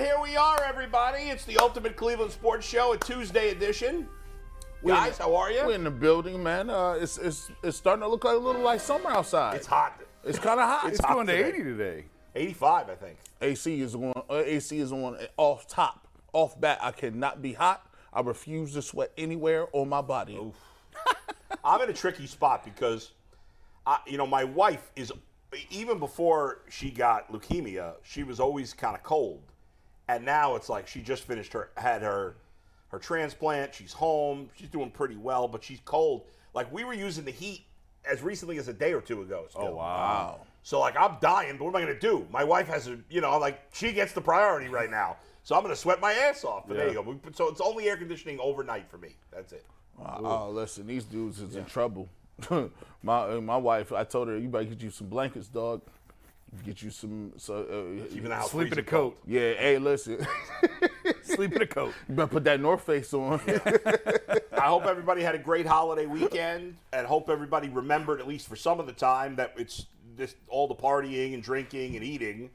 Hey, here we are, everybody. It's the Ultimate Cleveland Sports Show, a Tuesday edition. Guys, how are you? We're in the building, man. Uh, it's, it's it's starting to look like a little like summer outside. It's hot. It's kind of hot. It's It's hot going to today. 80 today. 85, I think. AC is on. Uh, AC is on off top, off bat. I cannot be hot. I refuse to sweat anywhere on my body. I'm in a tricky spot because, I, you know, my wife is, even before she got leukemia, she was always kind of cold. And now it's like she just finished her, had her, her transplant. She's home. She's doing pretty well, but she's cold. Like we were using the heat as recently as a day or two ago. Still. Oh, wow. So like I'm dying, but what am I going to do? My wife has a, you know, like she gets the priority right now. So I'm going to sweat my ass off. But there you go. So it's only air conditioning overnight for me. That's it. Uh, oh, listen, these dudes is in trouble. my my wife, I told her, you better get you some blankets, dog. Get you some. So, uh, Even house Sleep in a coat. yeah, hey, listen, Sleep in a coat. you better put that North Face on. I hope everybody had a great holiday weekend, and hope everybody remembered at least for some of the time that it's this all the partying and drinking and eating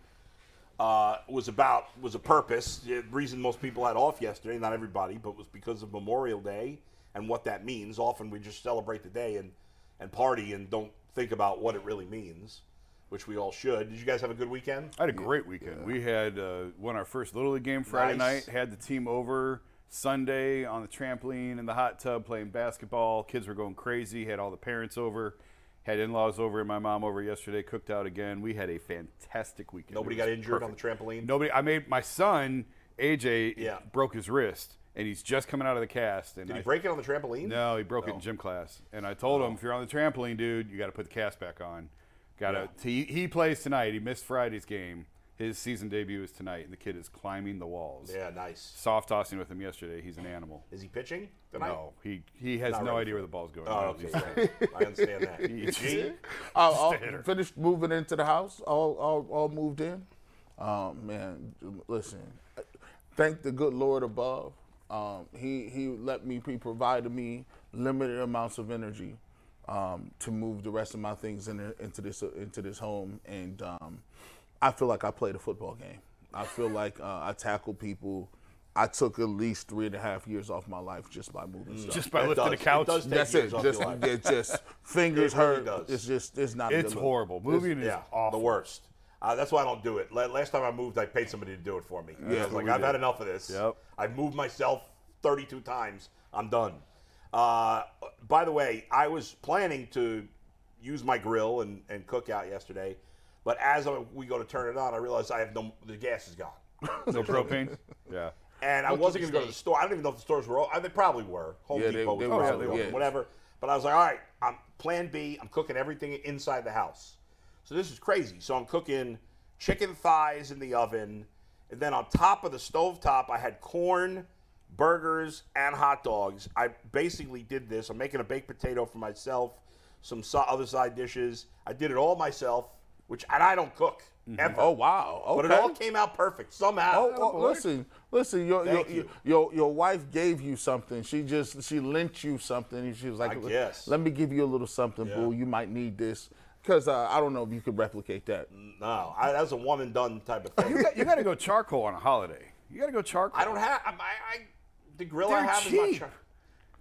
uh, was about was a purpose. The reason most people had off yesterday, not everybody, but was because of Memorial Day and what that means. Often we just celebrate the day and and party and don't think about what it really means, which we all should. Did you guys have a good weekend? I had a great weekend. We had uh, won our first Little League game Friday Nice. night, had the team over Sunday on the trampoline in the hot tub playing basketball. Kids were going crazy, had all the parents over. Had in-laws over and my mom over yesterday. Cooked out again. We had a fantastic weekend. Nobody got injured perfect. on the trampoline. Nobody. I made my son AJ Yeah. broke his wrist, and he's just coming out of the cast. And Did he I- break it on the trampoline? No, he broke it in gym class. And I told him, if you're on the trampoline, dude, you got to put the cast back on. Got to. He, he plays tonight. He missed Friday's game. His season debut is tonight, and the kid is climbing the walls. Yeah, nice. Soft tossing with him yesterday. He's an animal. Is he pitching tonight? No, he he has Not no ready idea for where the ball's going. Oh, He's- okay. I understand that. He's- G? I'll, I'll hitter. finished moving into the house. All, all, all moved in. Um, man, listen. Thank the good Lord above. Um, he he let me. He provided me limited amounts of energy um, to move the rest of my things in, into this into this home, and um, I feel like I played a football game. I feel like uh, I tackled people. I took at least three and a half years off my life just by moving stuff. just by It lifting does. a couch. It That's it. Just, it just fingers It really hurt. does. It's just it's not. a It's horrible. Moving is Yeah, awful. the worst. Uh, that's why I don't do it. Last time I moved, I paid somebody to do it for me. I Yeah, was like, I've did. had enough of this. Yep. I've moved myself 32 times. I'm done. Uh, by the way, I was planning to use my grill and, and cook out yesterday, but as I, we go to turn it on, I realized I have no. The gas is gone, No propane. Yeah. and I wasn't going to go to the store. I don't even know if the stores were. open. They probably were. Home Yeah, they- Depot they was were. probably open, yeah. whatever. But I was like, all right, I'm Plan B. I'm cooking everything inside the house. So this is crazy. So I'm cooking chicken thighs in the oven, and then on top of the stove top, I had corn, burgers, and hot dogs. I basically did this. I'm making a baked potato for myself, some so- other side dishes. I did it all myself, which and I don't cook ever. Oh wow! Okay. But it all came out perfect somehow. Oh, oh, listen, listen. Your your, your you. your your wife gave you something. She just she lent you something. And she was like, I guess. "Let me give you a little something, Yeah. boo. You might need this." Because uh, I don't know if you could replicate that. No, I, that's a one and done type of thing. You got, you got to go charcoal on a holiday. You got to go charcoal. I don't have. I, I, I the grill They're have is not cheap. char-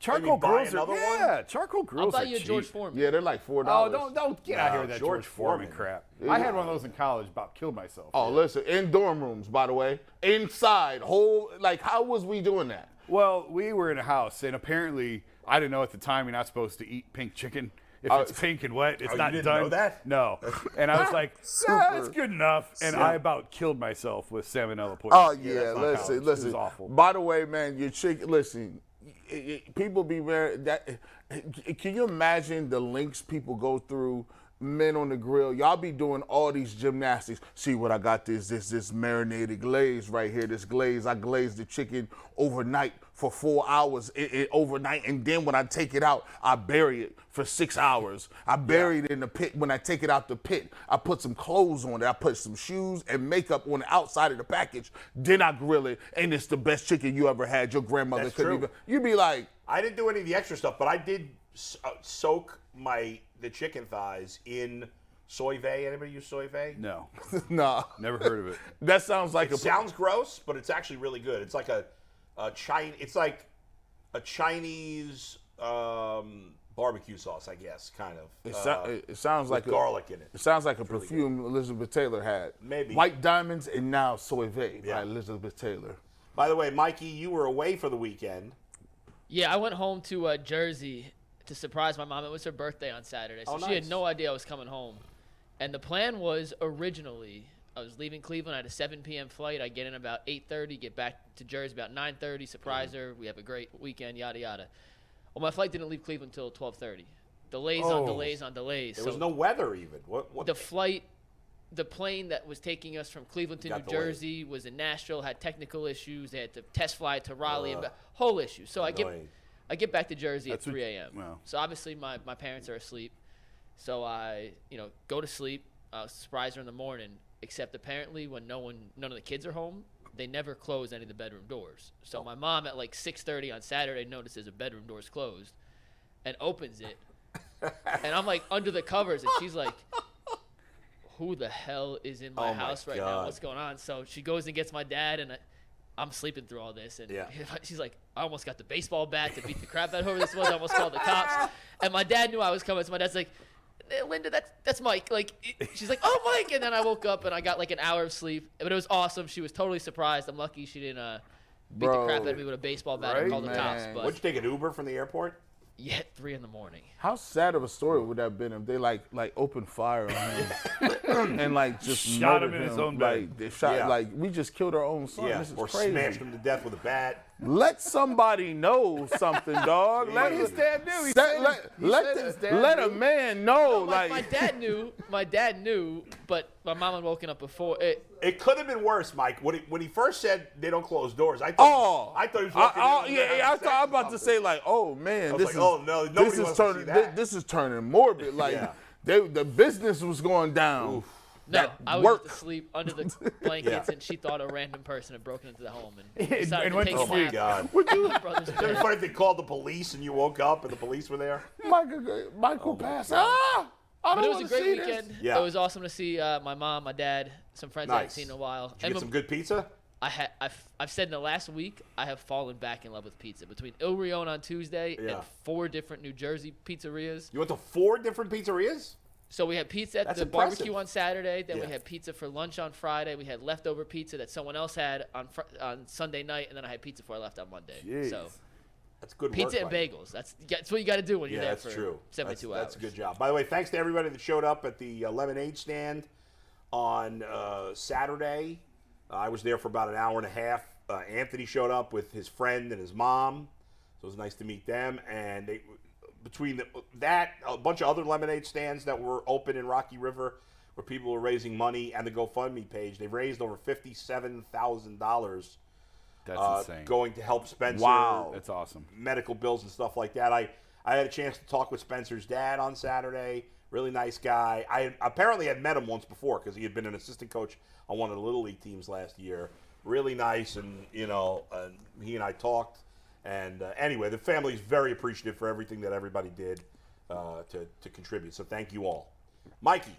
Charcoal grills are another one? yeah. Charcoal I'll grills buy are you a cheap. George Foreman. Yeah, they're like four oh, dollars. Oh, don't don't get out here No, with that George George, Foreman, Foreman. crap. I had one of those in college. About killed myself. Oh, listen, in dorm rooms, by the way, inside, whole like, how was we doing that? Well, we were in a house, and apparently, I didn't know at the time you're not supposed to eat pink chicken. If it's pink and wet, it's oh, you not didn't done. know that? No. And I was like, nah, it's good enough. And I about killed myself with salmonella poisoning. Oh yeah, not listen, college. It listen. was awful. By the way, man, your chicken. Listen, people be very that. Can you imagine the links people go through men on the grill, y'all be doing all these gymnastics. See what I got this this this marinated glaze right here. This glaze, I glazed the chicken overnight for four hours i- i- overnight, and then when I take it out, I bury it for six hours. I bury it in the pit. When I take it out the pit, I put some clothes on it. I put some shoes and makeup on the outside of the package. Then I grill it, and it's the best chicken you ever had. Your grandmother That's couldn't true. even. You'd be like, I didn't do any of the extra stuff, but I did s- uh, soak my the chicken thighs in Soy Vay. Anybody use Soy Vay? No, nah. never heard of it. That sounds like a It sounds gross, but it's actually really good. It's like a, a Chinese. It's like a Chinese um, barbecue sauce, I guess, kind of. It, uh, it- it sounds with like a, garlic in it. It sounds like a perfume Elizabeth Taylor had. Maybe. White diamonds and now Soy Vay Yeah. by Elizabeth Taylor. By the way, Mikey, you were away for the weekend. Yeah, I went home to uh, Jersey to surprise my mom. It was her birthday on Saturday, so Oh, she had no idea I was coming home. And the plan was originally I was leaving Cleveland. I had a 7 p.m. flight. I get in about 8:30, get back to Jersey about 9:30. Surprise Mm-hmm. her. We have a great weekend. Yada yada. Well, my flight didn't leave Cleveland until 12:30. Delays Oh. on delays on delays. There so was no weather even. What? What? the flight the plane that was taking us from Cleveland to New delayed. Jersey was in Nashville, had technical issues. They had to test fly to Raleigh and Whole issue. So I get I get back to Jersey That's at 3 a.m. wow. So obviously my, my parents are asleep. So I, you know, go to sleep, uh, surprise her in the morning. Except apparently when no one, none of the kids are home, they never close any of the bedroom doors. So oh. my mom at like 6:30 on Saturday notices a bedroom door's closed, and opens it, and I'm like under the covers, and she's like, "Who the hell is in my Oh my house right now? God. What's going on?" So she goes and gets my dad, and I, I'm sleeping through all this, and Yeah. she's like, "I almost got the baseball bat to beat the crap out of whoever this was. I almost called the cops." And my dad knew I was coming, so my dad's like. "Eh, Linda, that's that's Mike. Like, she's like, "Oh, Mike," and then I woke up and I got like an hour of sleep, but it was awesome. She was totally surprised. I'm lucky she didn't uh, beat the crap out of me with a baseball bat Right, and call the cops. man. But Would you take an Uber from the airport? yeah, at three in the morning. How sad of a story would that have been if they like like opened fire on him and like just Shot him murdered in his own bed. Like they shot Yeah. like we just killed our own son. yeah. This is Or crazy. smashed him to death with a bat. Let somebody know something, dog. let His dad knew. He Let, said let, his- he let, said the- let a man know, my, like my dad knew. My dad knew, but my mom had woken up before. It, It could have been worse, Mike. When he, when he first said they don't close doors, I thought Oh, I thought he was I, walking I- in yeah, yeah, I thought I was about to say like, oh man, this like, is oh, no, this is turning. This, this is turning morbid. Like Yeah. they, the business was going down. No, That I was work. just asleep under the blankets, Yeah. and she thought a random person had broken into the home and And- decided and to went take to a Oh my. God. Would you, My It'd be funny if they called the police and you woke up and the police were there. Michael, Michael passed. Ah, I don't But it was a great see this. weekend. Yeah. It was awesome to see uh, my mom, my dad, some friends I hadn't seen in a while. Did you And get some good pizza? I had I've, I've said in the last week I have fallen back in love with pizza between Il Rione on Tuesday Yeah. and four different New Jersey pizzerias. You went to four different pizzerias? So we had pizza at That's the impressive. barbecue on Saturday. Then Yeah. we had pizza for lunch on Friday. We had leftover pizza that someone else had on fr- on Sunday night, and then I had pizza before I left on Monday. Jeez. So That's good pizza and Mike. bagels. That's that's what you got to do when you're there that's for true. 72 that's, hours. That's a good job. By the way, thanks to everybody that showed up at the uh, lemonade stand on uh, Saturday. Uh, I was there for about an hour and a half. Uh, Anthony showed up with his friend and his mom, so it was nice to meet them. And they, between the, that, a bunch of other lemonade stands that were open in Rocky River, where people were raising money, and the GoFundMe page, they've raised over fifty-seven thousand dollars That's uh, insane. going to help Spencer Wow. That's awesome. medical bills and stuff like that. I I had a chance to talk with Spencer's dad on Saturday. Really nice guy. I apparently had met him once before because he had been an assistant coach on one of the little league teams last year. Really nice, and you know, uh, he and I talked. And uh, anyway, the family is very appreciative for everything that everybody did uh, to to contribute. So thank you all, Mikey.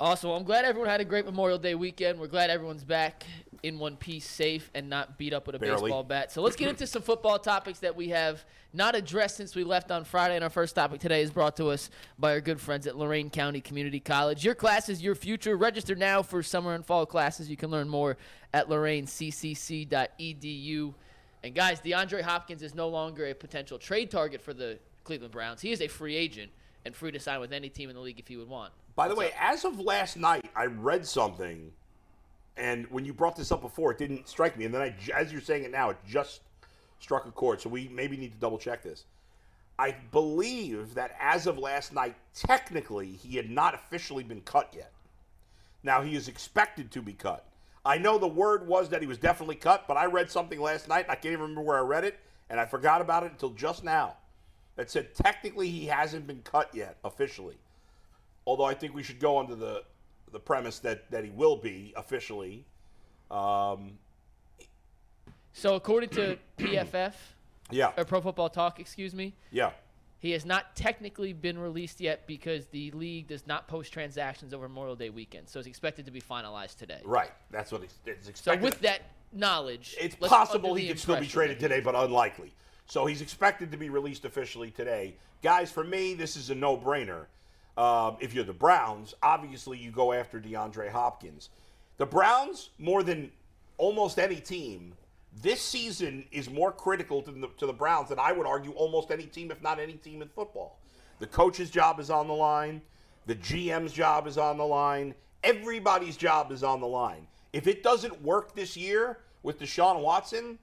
Awesome. I'm glad everyone had a great Memorial Day weekend. We're glad everyone's back in one piece, safe, and not beat up with a Barely. baseball bat. So let's get into some football topics that we have not addressed since we left on Friday. And our first topic today is brought to us by our good friends at Lorain County Community College. Your class is your future. Register now for summer and fall classes. You can learn more at lorainccc.edu. And guys, DeAndre Hopkins is no longer a potential trade target for the Cleveland Browns. He is a free agent and free to sign with any team in the league if he would want. By the way, as of last night, I read something, and when you brought this up before, it didn't strike me. And then, I, as you're saying it now, it just struck a chord. So we maybe need to double check this. I believe that as of last night, technically, he had not officially been cut yet. Now, he is expected to be cut. I know the word was that he was definitely cut, but I read something last night, I can't even remember where I read it, and I forgot about it until just now. That said, technically, he hasn't been cut yet, officially. Although I think we should go under the, the premise that, that he will be officially. Um, So according to PFF yeah. or Pro Football Talk, excuse me, Yeah. He has not technically been released yet because the league does not post transactions over Memorial Day weekend. So it's expected to be finalized today. Right. That's what it's, it's So expected. with that knowledge, it's possible he could still be traded today, but unlikely. So he's expected to be released officially today. Guys, for me, this is a no brainer. Um, if you're the Browns, obviously you go after DeAndre Hopkins. The Browns, more than almost any team, this season is more critical to the, to the Browns than I would argue almost any team, if not any team in football. The coach's job is on the line, the GM's job is on the line, everybody's job is on the line. If it doesn't work this year with Deshaun Watson,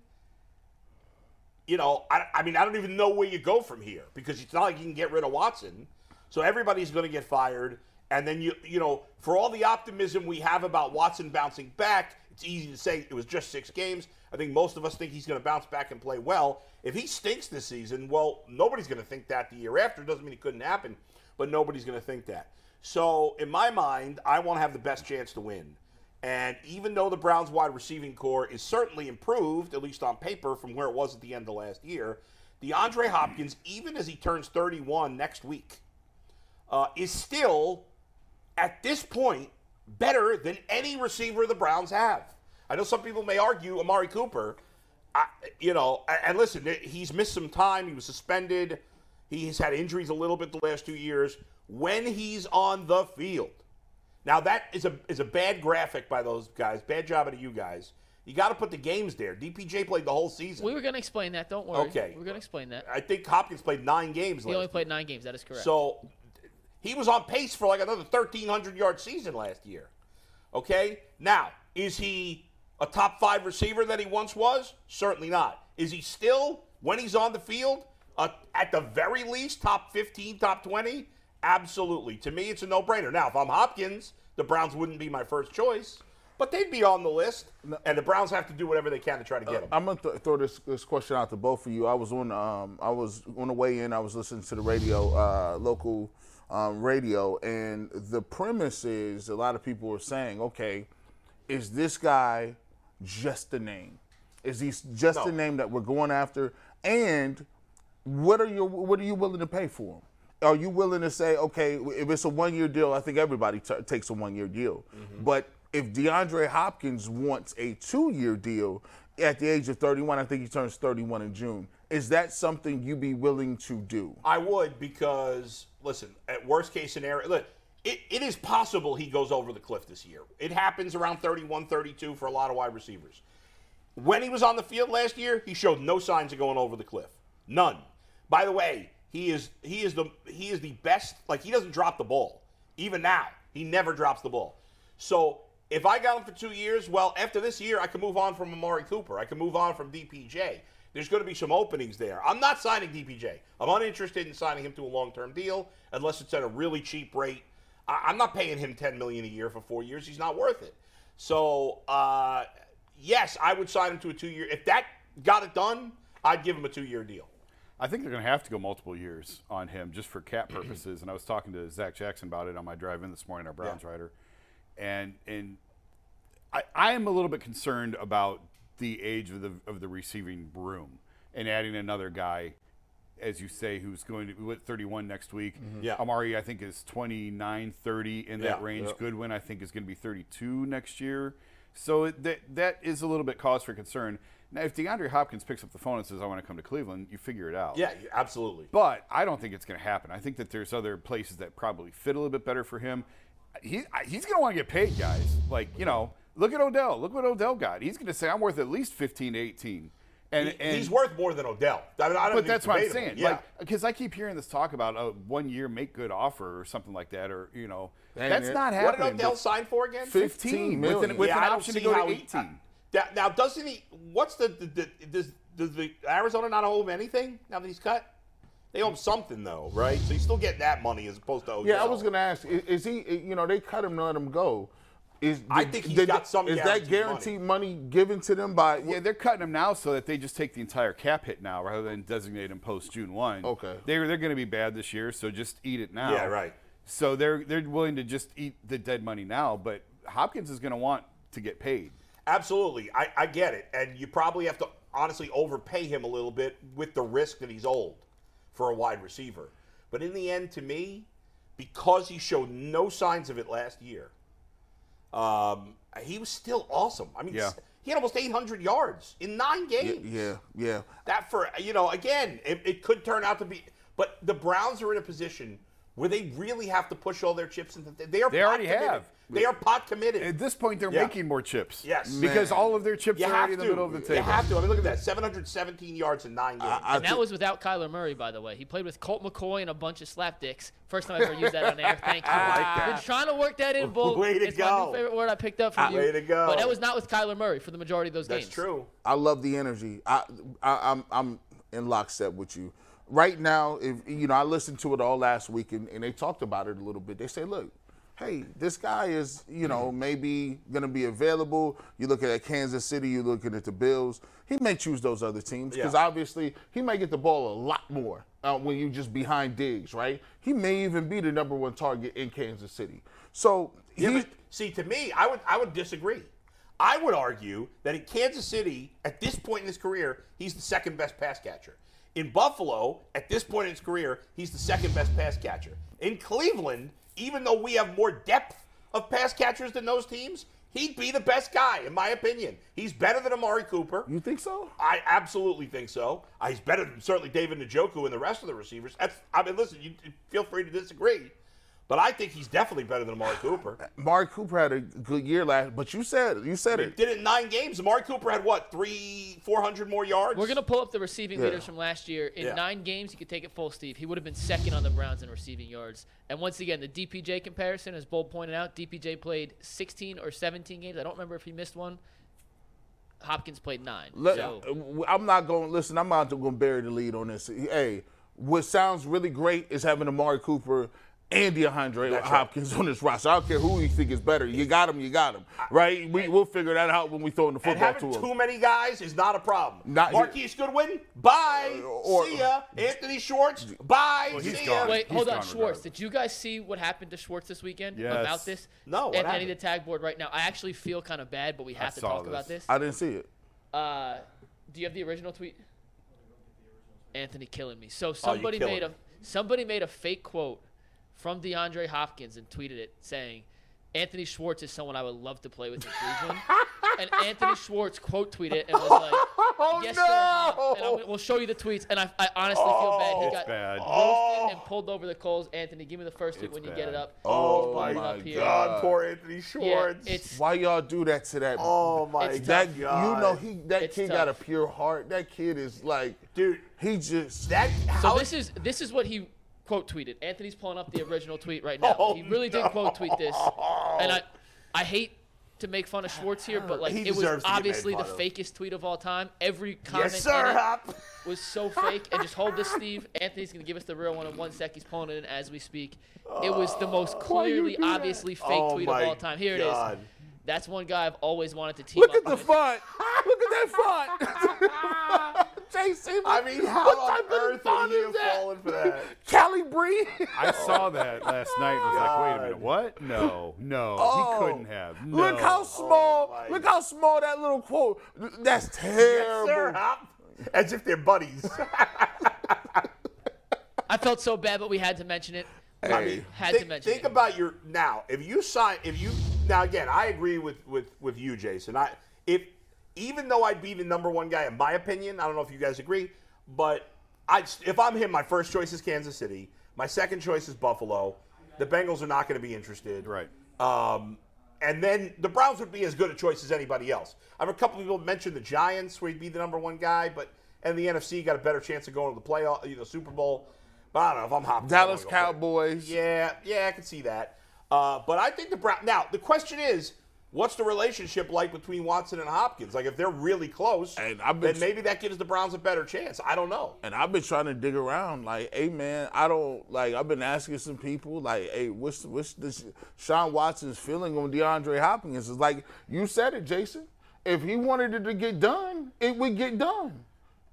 you know, I, I mean, I don't even know where you go from here because it's not like you can get rid of Watson. So everybody's going to get fired. And then, you, you know, for all the optimism we have about Watson bouncing back, it's easy to say it was just six games. I think most of us think he's going to bounce back and play well. If he stinks this season, well, nobody's going to think that the year after. Doesn't mean it couldn't happen, but nobody's going to think that. So, in my mind, I want to have the best chance to win. And even though the Browns wide receiving corps is certainly improved, at least on paper, from where it was at the end of last year, DeAndre Hopkins, even as he turns 31 next week, uh, is still, at this point, better than any receiver the Browns have. I know some people may argue Amari Cooper, I, you know, and listen, he's missed some time. He was suspended. He's had injuries a little bit the last two years. When he's on the field, now that is a is a bad graphic by those guys. Bad job out of you guys. You got to put the games there. DPJ played the whole season. We were going to explain that. Don't worry. Okay. We're going to explain that. I think Hopkins played nine games. He only year. played nine games. That is correct. So he was on pace for like another 1,300 yard season last year. Okay? Now, is he a top five receiver that he once was? Certainly not. Is he still, when he's on the field, uh, at the very least, top 15, top 20? Absolutely. To me, it's a no brainer. Now, if I'm Hopkins, the Browns wouldn't be my first choice, but they'd be on the list, and the Browns have to do whatever they can to try to get him. I'm gonna th- throw this, this question out to both of you. I was on um, I was on the way in. I was listening to the radio, uh, local um, radio, and the premise is a lot of people were saying, okay, is this guy just a name? Is he just No. a name that we're going after? And what are you what are you willing to pay for him? Are you willing to say, okay, if it's a one year deal, I think everybody t- takes a one year deal. But if DeAndre Hopkins wants a two year deal at the age of 31, I think he turns 31 in June. Is that something you'd be willing to do? I would because listen, at worst case scenario, look, it, it is possible he goes over the cliff this year. It happens around 31, 32 for a lot of wide receivers. When he was on the field last year, he showed no signs of going over the cliff. None. By the way, he is he is the he is the best like he doesn't drop the ball. Even now, he never drops the ball. So if I got him for two years, well, after this year, I can move on from Amari Cooper. I can move on from DPJ. There's going to be some openings there. I'm not signing DPJ. I'm uninterested in signing him to a long-term deal unless it's at a really cheap rate. I- I'm not paying him 10 million a year for four years. He's not worth it. So uh, yes, I would sign him to a two-year. If that got it done, I'd give him a two-year deal. I think they're going to have to go multiple years on him just for cap purposes. And I was talking to Zach Jackson about it on my drive in this morning, our Browns Yeah. rider, and and I, I am a little bit concerned about the age of the of the receiving room and adding another guy, as you say, who's going to be 31 next week. Mm-hmm. Yeah. Amari I think is 29, 30 in that Yeah. range. Yeah. Goodwin I think is going to be 32 next year. So it- that that is a little bit cause for concern. Now, if DeAndre Hopkins picks up the phone and says, "I want to come to Cleveland," you figure it out. Yeah, absolutely. But I don't think it's going to happen. I think that there's other places that probably fit a little bit better for him. He he's going to want to get paid, guys. Like you know, look at Odell. Look what Odell got. He's going to say, "I'm worth at least 15, 18. And, He- and he's worth more than Odell. I mean, I don't but that's what I'm saying. Yeah. Like, because I keep hearing this talk about a one year make good offer or something like that, or you know, Dang that's it. not happening. what happening. did Odell sign for again? 15 with an, with yeah, an option to go how to he- 18. Now, now, doesn't he? What's the, the, the does does the Arizona not owe him anything now that he's cut? They owe him something though, right? So he's still getting that money as opposed to Odell. Yeah, I was gonna ask. i- Is he? You know, they cut him, and let him go. Is I did- think he's did- got some Is that guaranteed guaranteed money. given to them by? Yeah, they're cutting him now so that they just take the entire cap hit now rather than designate him post June one. Okay. They're they're going to be bad this year, so just eat it now. Yeah, right. So they're they're willing to just eat the dead money now, but Hopkins is going to want to get paid. Absolutely, I, I get it, and you probably have to honestly overpay him a little bit with the risk that he's old for a wide receiver. But in the end, to me, because he showed no signs of it last year, um, he was still awesome. I mean, Yeah. he had almost 800 yards in nine Yeah, games. yeah, yeah. That for you know, again, it, it could turn out to be. But the Browns are in a position where they really have to push all their chips into. They are. They already committed. have. They are pot committed. At this point, they're Yeah. making more chips. Yes. because Man. all of their chips You are have already to. in the middle of the table. You table. have to. I mean, look at that. 717 yards in nine games. I And that thi- was without Kyler Murray, by the way. He played with Colt McCoy and a bunch of slapdicks. First time I ever used that on air. Thank you. I like that. Been trying to work that in, Bull. Way to it's my new favorite word I picked up from you. Way to go. But that was not with Kyler Murray for the majority of those That's games. That's true. I love the energy. I, I I'm I'm in lockstep with you. Right now, if you know, I listened to it all last week, and, and they talked about it a little bit. They say, look, hey, this guy is, you know, maybe going to be available. You look at Kansas City, you're looking at the Bills. He may choose those other teams because Yeah. obviously he may get the ball a lot more uh, when you're just behind Diggs, right? He may even be the number one target in Kansas City. So Yeah, he, but see, to me, I would I would disagree. I would argue that in Kansas City, at this point in his career, he's the second best pass catcher. In Buffalo, at this point in his career, he's the second best pass catcher. In Cleveland, even though we have more depth of pass catchers than those teams, he'd be the best guy, in my opinion. He's better than Amari Cooper. you think so? I absolutely think so. Uh, he's better than certainly David Njoku and the rest of the receivers. That's, I mean, listen, you feel free to disagree, but I think he's definitely better than Amari Cooper. Mark Cooper had a good year last, but you said you said He it. did it in nine games. Amari Cooper had what, three, four hundred more yards? We're gonna pull up the receiving Yeah. leaders from last year. In Yeah. nine games, you could take it full, Steve. He would have been second on the Browns in receiving yards. And once again, the DPJ comparison, as Bull pointed out, DPJ played 16 or 17 games. I don't remember if he missed one. Hopkins played nine. Let- so uh, I'm not going. Listen, I'm not going to bury the lead on this. Hey, what sounds really great is having Amari Cooper and DeAndre That's right. Hopkins on this roster. I don't care who you think is better. You got him. You got him. Right? We, we'll figure that out when we throw in the and football having to him. too many guys is not a problem. Not- Marquise Goodwin, bye. Or- see ya. Anthony Schwartz, bye. he's see gone. ya. Wait, He's hold on, Schwartz. Did you guys see what happened to Schwartz this weekend Yes. about this? No, what And any happened? the tag board right now. I actually feel kind of bad, but we have to saw talk this. about this. I didn't see it. Uh, do you have the original tweet? Anthony killing me. So Oh, somebody killing made a somebody made a fake quote from DeAndre Hopkins and tweeted it saying, "Anthony Schwartz is someone I would love to play with in Cleveland." and Anthony Schwartz quote tweeted and was like, Oh, "Yes, no! sir." And I'm, we'll show you the tweets. And I, I honestly feel bad. He Oh, got bad. roasted and oh. pulled over the coals. Anthony, give me the first tweet It's when you get it up. Oh, He's my up here. God, poor Anthony Yeah, Schwartz. it's Why y'all do that to that? oh my It's that tough. God. you know he that It's kid got a pure heart. That kid is like, dude. he just That So how this is this is what he quote tweeted. Anthony's pulling up the original tweet right now. Oh, he really did quote tweet this, and I I hate to make fun of Schwartz here, but like He it was deserves to get made obviously the of. fakest tweet of all time. Every comment yes, sir. in it was so fake. And just hold this, Steve. Anthony's gonna give us the real one in one sec. He's pulling it in as we speak. It was the most oh, clearly, do that? obviously fake Oh tweet my of all time. Here it is. That's one guy I've always wanted to team look up at the with. font. Look at that font. JC, I mean, how what on type of earth are font you is that? falling for that? Calibri. I saw that last night and was like, wait a minute, what? No, no, Oh, he couldn't have. No. Look how oh small. Oh, look how small that little quote. That's terrible. Yes, terrible. sir. Hop. As if they're buddies. I felt so bad, but we had to mention it. I mean, Had think, to mention think it. about your now. If you sign, if you now again, I agree with with with you, Jason. I if even though I'd be the number one guy in my opinion, I don't know if you guys agree, but I if I'm him, my first choice is Kansas City. My second choice is Buffalo. The Bengals are not going to be interested. Right. Um, and then the Browns would be as good a choice as anybody else. I have a couple people mentioned the Giants, where he'd be the number one guy, but and the NFC got a better chance of going to the playoff, you know, Super Bowl. But I don't know if I'm hopping. Dallas I'm go for it. Cowboys. Yeah, yeah, I can see that. Uh, but I think the Brown. Now the question is, What's the relationship like between Watson and Hopkins? Like, if they're really close, And I've been- then maybe that gives the Browns a better chance. I don't know. And I've been trying to dig around, like, hey man, I don't like. I've been asking some people, like, hey, what's what's this Sean Watson's feeling on DeAndre Hopkins? It's like you said it, Jason. If he wanted it to get done, it would get done.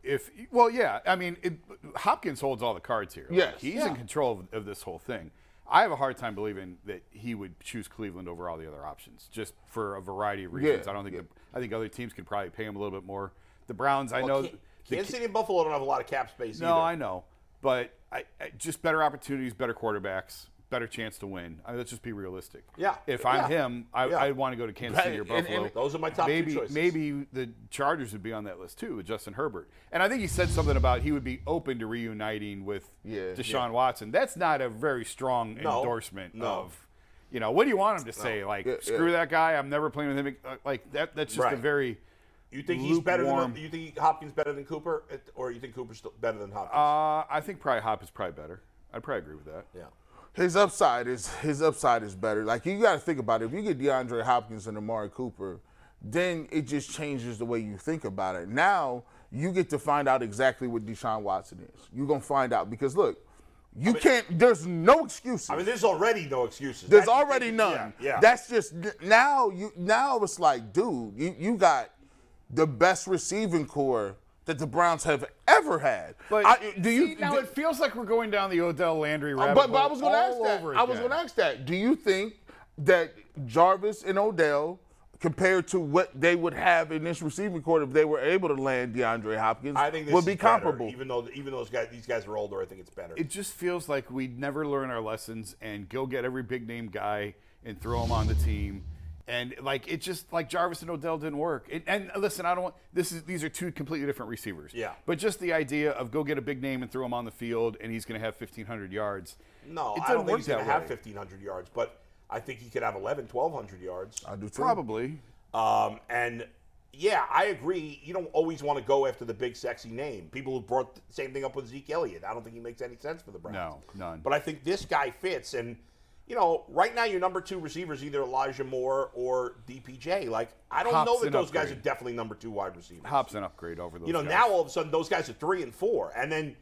if well, yeah. I mean, it, Hopkins holds all the cards here. Like, Yes. he's Yeah. in control of, of this whole thing. I have a hard time believing that he would choose Cleveland over all the other options, just for a variety of reasons. Yeah, I don't think. yeah. The, I think other teams could probably pay him a little bit more. The Browns, I know. Can- the- Kansas City and Buffalo don't have a lot of cap space no, either. I know, but I, I, just better opportunities, better quarterbacks, better chance to win. I mean, let's just be realistic. Yeah. If I'm Yeah. him, I, Yeah. I'd want to go to Kansas City or Right, and- Buffalo. and- Those are my top two maybe, choices. Maybe the Chargers would be on that list too with Justin Herbert. And I think he said something about he would be open to reuniting with Yeah. Deshaun Watson. That's not a very strong No. endorsement No. of. You know, what do you want him to say? Like, Yeah, screw that guy. I'm never playing with him. Uh, Like that. That's just a very. You think he's better than you think Hopkins better than Cooper, or you think Cooper's still better than Hopkins? Uh, I think probably Hop is probably better. I'd probably agree with that. yeah. His upside is his upside is better. Like you got to think about it. If you get DeAndre Hopkins and Amari Cooper, then it just changes the way you think about it. Now you get to find out exactly what Deshaun Watson is. You're gonna find out because look, you can't. There's no excuses. I mean, there's already no excuses. There's That- already none. Yeah. yeah. That's just now you now it's like, dude, you, you got the best receiving corps that the Browns have ever had. But I, do you see, now do- it feels like we're going down the Odell Landry Uh, rabbit but, but I was going to ask that. over I was going to ask that. Do you think that Jarvis and Odell, compared to what they would have in this receiving court if they were able to land DeAndre Hopkins, I think this would is be better, comparable? even though even those guys, these guys are older. I think it's better. It just feels like we never learn our lessons and go get every big name guy and throw him on the team. And like it just like Jarvis and Odell didn't work. It, and listen, I don't want this is these are two completely different receivers. Yeah. But just the idea of go get a big name and throw him on the field and he's going to have 1500 yards. no, it I doesn't don't think work he's going to have 1,500 yards, but I think he could have 11, 1,200 yards. I do too. Probably. Um, and yeah, I agree. You don't always want to go after the big, sexy name. People who brought the same thing up with Zeke Elliott. I don't think he makes any sense for the Browns. No, none. But I think this guy fits. And, you know, right now your number two receiver is either Elijah Moore or DPJ. Like, I don't Hop's know that an those guys are definitely number two wide receivers. Hop's an upgrade over those you know, guys. now all of a sudden those guys are three and four. And then,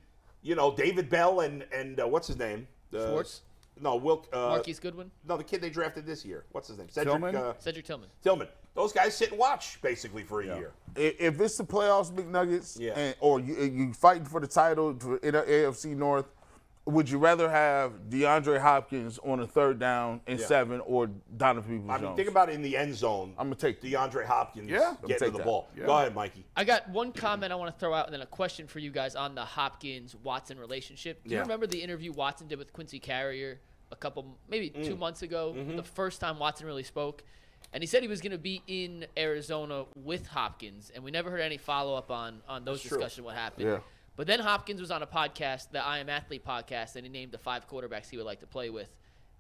you know, David Bell and, and uh, what's his name? Uh, Schwartz? No, Will. Uh, Marquise Goodwin, No, the kid they drafted this year. What's his name? Cedric Tillman? Uh, Cedric Tillman. Tillman. Those guys sit and watch basically for a Yeah. year. If it's the playoffs, McNuggets, Yeah. and, or you, you fighting for the title to- in the AFC North, would you rather have DeAndre Hopkins on a third down and Yeah. seven or Donovan Peoples I mean, think about it in the end zone. I'm gonna take DeAndre Hopkins Yeah. I'm gonna getting take the that. ball. Yeah. Go ahead, Mikey. I got one comment I want to throw out and then a question for you guys on the Hopkins Watson relationship. Do you Yeah. remember the interview Watson did with Quincy Carrier a couple, maybe Mm. two months ago? Mm-hmm. The first time Watson really spoke. And he said he was going to be in Arizona with Hopkins, and we never heard any follow up on on those That's true. discussions. What happened? Yeah. But then Hopkins was on a podcast, the I Am Athlete podcast, and he named the five quarterbacks he would like to play with.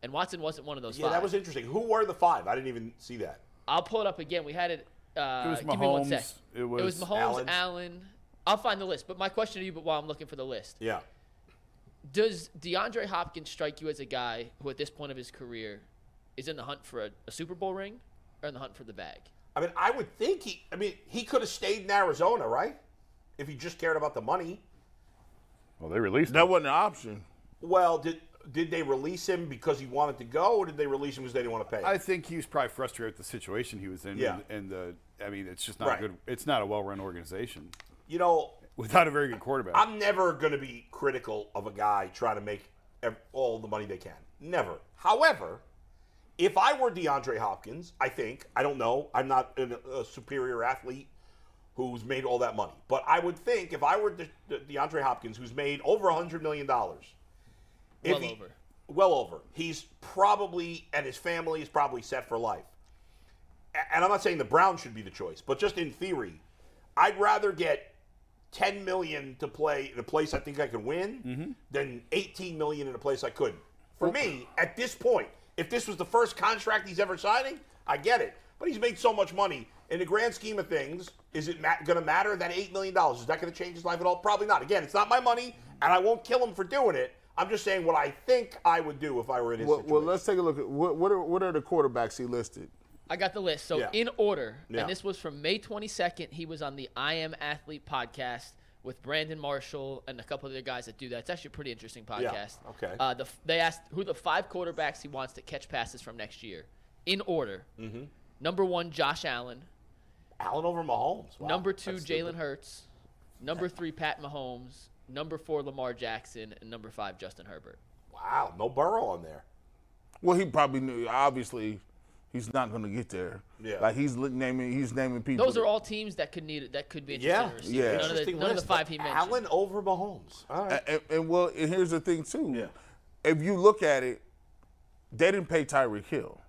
And Watson wasn't one of those Yeah, five. that was interesting. Who were the five? I didn't even see that. I'll pull it up again. We had it. Uh, It was give me one Mahomes, sec. it was Mahomes, Allen's. Allen. I'll find the list. But my question to you, but while I'm looking for the list, Yeah. does DeAndre Hopkins strike you as a guy who, at this point of his career, is in the hunt for a, a Super Bowl ring or in the hunt for the bag? I mean, I would think he. I mean, he could have stayed in Arizona, right? If he just cared about the money. Well, they released that him. wasn't an option. Well, did did they release him because he wanted to go, or did they release him because they didn't want to pay? Him? I think he was probably frustrated with the situation he was in. Yeah. And, and the, I mean, it's just not Right. good. It's not a well-run organization you know, without a very good quarterback. I'm never going to be critical of a guy trying to make all the money they can. Never. However, if I were DeAndre Hopkins, I think, I don't know, I'm not an, a superior athlete who's made all that money, but I would think if I were De- De- DeAndre Hopkins, who's made over $100 million, if Well he- over. Well over. He's probably, and his family is probably set for life. And I'm not saying the Browns should be the choice, but just in theory, I'd rather get 10 million to play in a place I think I can win mm-hmm. than 18 million in a place I couldn't. For me, at this point, if this was the first contract he's ever signing, I get it. But he's made so much money. In the grand scheme of things, is it ma- going to matter that $8 million? Is that going to change his life at all? Probably not. Again, it's not my money, and I won't kill him for doing it. I'm just saying what I think I would do if I were in his Well, well, let's take a look at what what are, what are the quarterbacks he listed. I got the list. So Yeah. in order, Yeah. and this was from May 22nd. He was on the I Am Athlete podcast with Brandon Marshall and a couple of other guys that do that. It's actually a pretty interesting Yeah, podcast. okay. Uh, the, they asked who the five quarterbacks he wants to catch passes from next year. In order. Mm-hmm. Number one, Josh Allen. Allen over Mahomes. Wow, number two. Jalen Hurts. Number three, Pat Mahomes. Number four, Lamar Jackson. And number five, Justin Herbert. Wow, no Burrow on there. Well, he probably knew. Obviously, he's not going to get there. Yeah. Like he's li- naming. He's naming people. Those are all teams that could need it. That could be interested Yeah, in. Yeah. None, of the, Interesting none of the five he mentioned. Allen over Mahomes. All right. And, and well, and here's the thing too. Yeah. If you look at it, they didn't pay Tyreek Hill.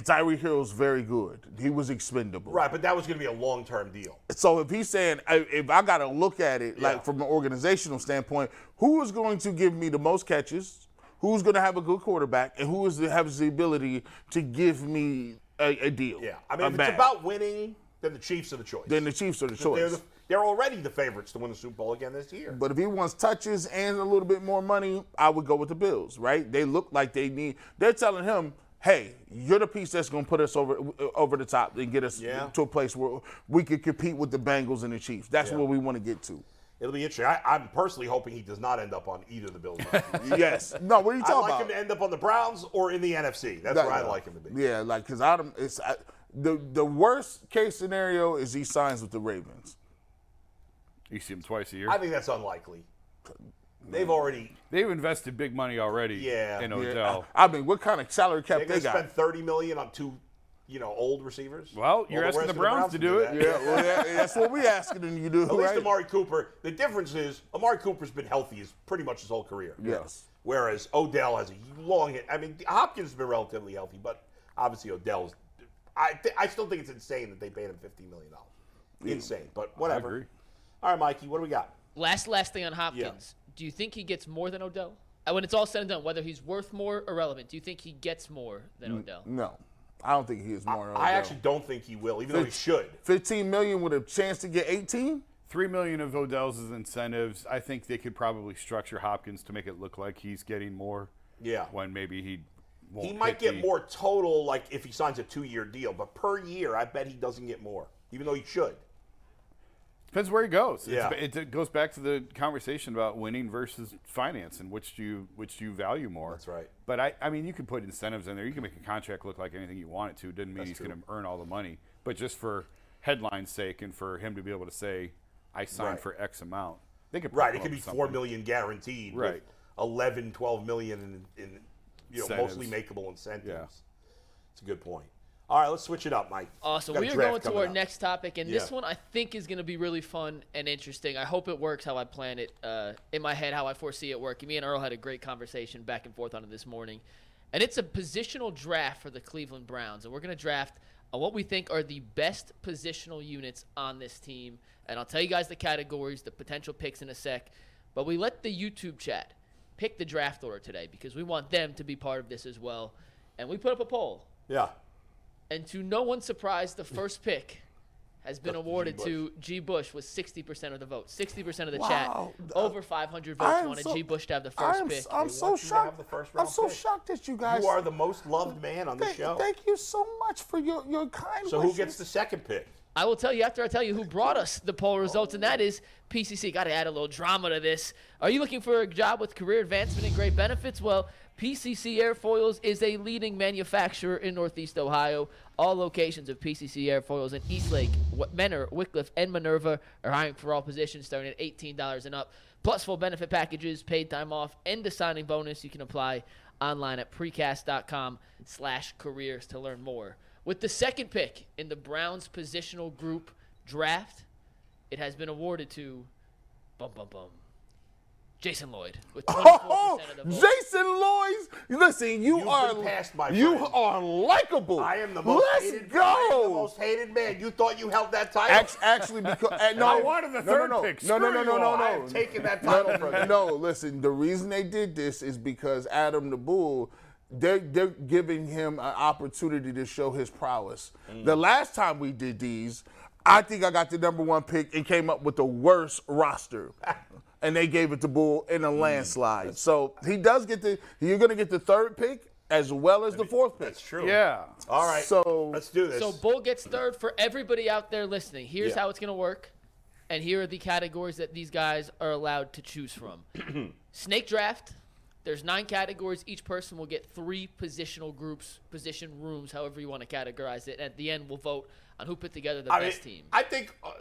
And Tyreek Hill's very good. He was expendable. Right, but that was going to be a long-term deal. So if he's saying, if I got to look at it Yeah. like from an organizational standpoint, who is going to give me the most catches? Who's going to have a good quarterback, and who is the, has the ability to give me a, a deal? Yeah, I mean, if bag? it's about winning, then the Chiefs are the choice. then the Chiefs are the they're, choice. the, they're already the favorites to win the Super Bowl again this year. But if he wants touches and a little bit more money, I would go with the Bills, right? They look like they need. They're telling him, "Hey, you're the piece that's going to put us over uh, over the top and get us Yeah. to a place where we could compete with the Bengals and the Chiefs. That's Yeah. where we want to get to." It'll be interesting. I, I'm personally hoping he does not end up on either of the Bills. yes. No. What are you I'd talking like about? him to end up on the Browns or in the NFC. That's where I'd like him to be. Yeah, like because Adam, it's I, the the worst case scenario is he signs with the Ravens. You see him twice a year. I think that's unlikely. They've already They've invested big money already Yeah. in Yeah, Odell. I mean, what kind of salary cap they're they going to got? spend 30 million on two, you know, old receivers. Well, you're Well, asking rest the of Browns to do it. that. yeah, well, yeah, that's what we asking them to do, At least right? Amari Cooper. The difference is Amari Cooper's been healthy his pretty much his whole career. Yes. Whereas Odell has a long. I mean, Hopkins has been relatively healthy, but obviously Odell's. I th- I still think it's insane that they paid him fifteen million dollars. Insane, but whatever. agree. All right, Mikey, what do we got? Last last thing on Hopkins. Do you think he gets more than Odell? Uh, When it's all said and done, whether he's worth more or relevant, do you think he gets more than Odell? No, I don't think he is more. I actually don't think he will, even though he should. 15 million with a chance to get 18. Three million of Odell's is incentives. I think they could probably structure Hopkins to make it look like he's getting more. Yeah. When maybe he won't. He might get the- more total, like if he signs a two-year deal, but per year, I bet he doesn't get more, even though he should. Depends where he goes. Yeah. it, it goes back to the conversation about winning versus finance and which do you which do you value more. That's right. But I, I mean, you can put incentives in there. You can make a contract look like anything you want it to. It doesn't mean That's he's true. going to earn all the money. But just for headline's sake and for him to be able to say, "I signed Right. for X amount," they could Right, it could be four million guaranteed, Right. With 11, 12 million in, in you know mostly makeable incentives. Yeah. It's a good point. All right, let's switch it up, Mike. Awesome. We are going to our up. next topic, and this one I think is going to be really fun and interesting. I hope it works how I plan it uh, in my head, how I foresee it working. Me and Earl had a great conversation back and forth on it this morning, and it's a positional draft for the Cleveland Browns, and we're going to draft uh, what we think are the best positional units on this team. And I'll tell you guys the categories, the potential picks in a sec. But we let the YouTube chat pick the draft order today because we want them to be part of this as well. And we put up a poll. Yeah. And to no one's surprise, the first pick has been Goes to G. awarded to G. Bush with 60% of the vote. 60% of the Wow. chat, over 500 votes wanted so- G. Bush to have the first I'm, pick. I'm They so want you to have shocked. the first I'm so pick. shocked that you guys. You are the most loved man on the show. thank you so much for your, your kind so who gets the second pick? I will tell you after I tell you who brought us the poll results, and that is PCC. Got to add a little drama to this. Are you looking for a job with career advancement and great benefits? Well, PCC Airfoils is a leading manufacturer in Northeast Ohio. All locations of PCC Airfoils in Eastlake, Mentor, Wickliffe, and Minerva are hiring for all positions starting at $18 and up. Plus full benefit packages, paid time off, and a signing bonus. You can apply online at precast.com slash careers to learn more. With the second pick in the Browns positional group draft, it has been awarded to bum bum bum. Jason Lloyd with 24% Oh, of the vote. Jason Lloyd's. Listen, you You've are been passed, my you friend. are likable. I am the most Let's hated. go. I the most hated man. You thought you held that title? Act- Actually, because uh, no, I wanted the no, third no, no, pick. No, no, no, no, no, no. I have taken that title from you. No, listen. The reason they did this is because Adam the Bull, they're they're giving him an opportunity to show his prowess. Mm. The last time we did these, I think I got the number one pick and came up with the worst roster. And they gave it to Bull in a Mm. landslide. So he does get the. You're gonna get the third pick, as well as the fourth pick. That's true. Yeah. All right. So- let's do this. So Bull gets third for everybody out there listening. Here's Yeah. how it's going to work. And here are the categories that these guys are allowed to choose from. Snake draft. There's nine categories. Each person will get three positional groups, position rooms, however you want to categorize it. At the end, we'll vote on who put together the I mean, best team. I think uh,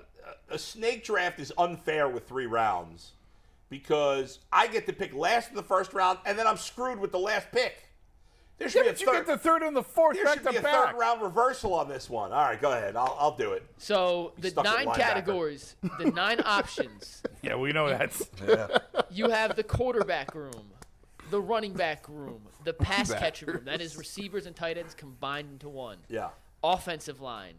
a snake draft is unfair with three rounds because I get to pick last in the first round, and then I'm screwed with the last pick. There should Yeah, be a but you third. get the third and the fourth there back should to be a back. third round reversal on this one. All right, go ahead. I'll, I'll do it. So the nine categories, the nine options. Yeah, we know that's. You have the quarterback room, the running back room, the pass catcher room. That is receivers and tight ends combined into one. Yeah. offensive line,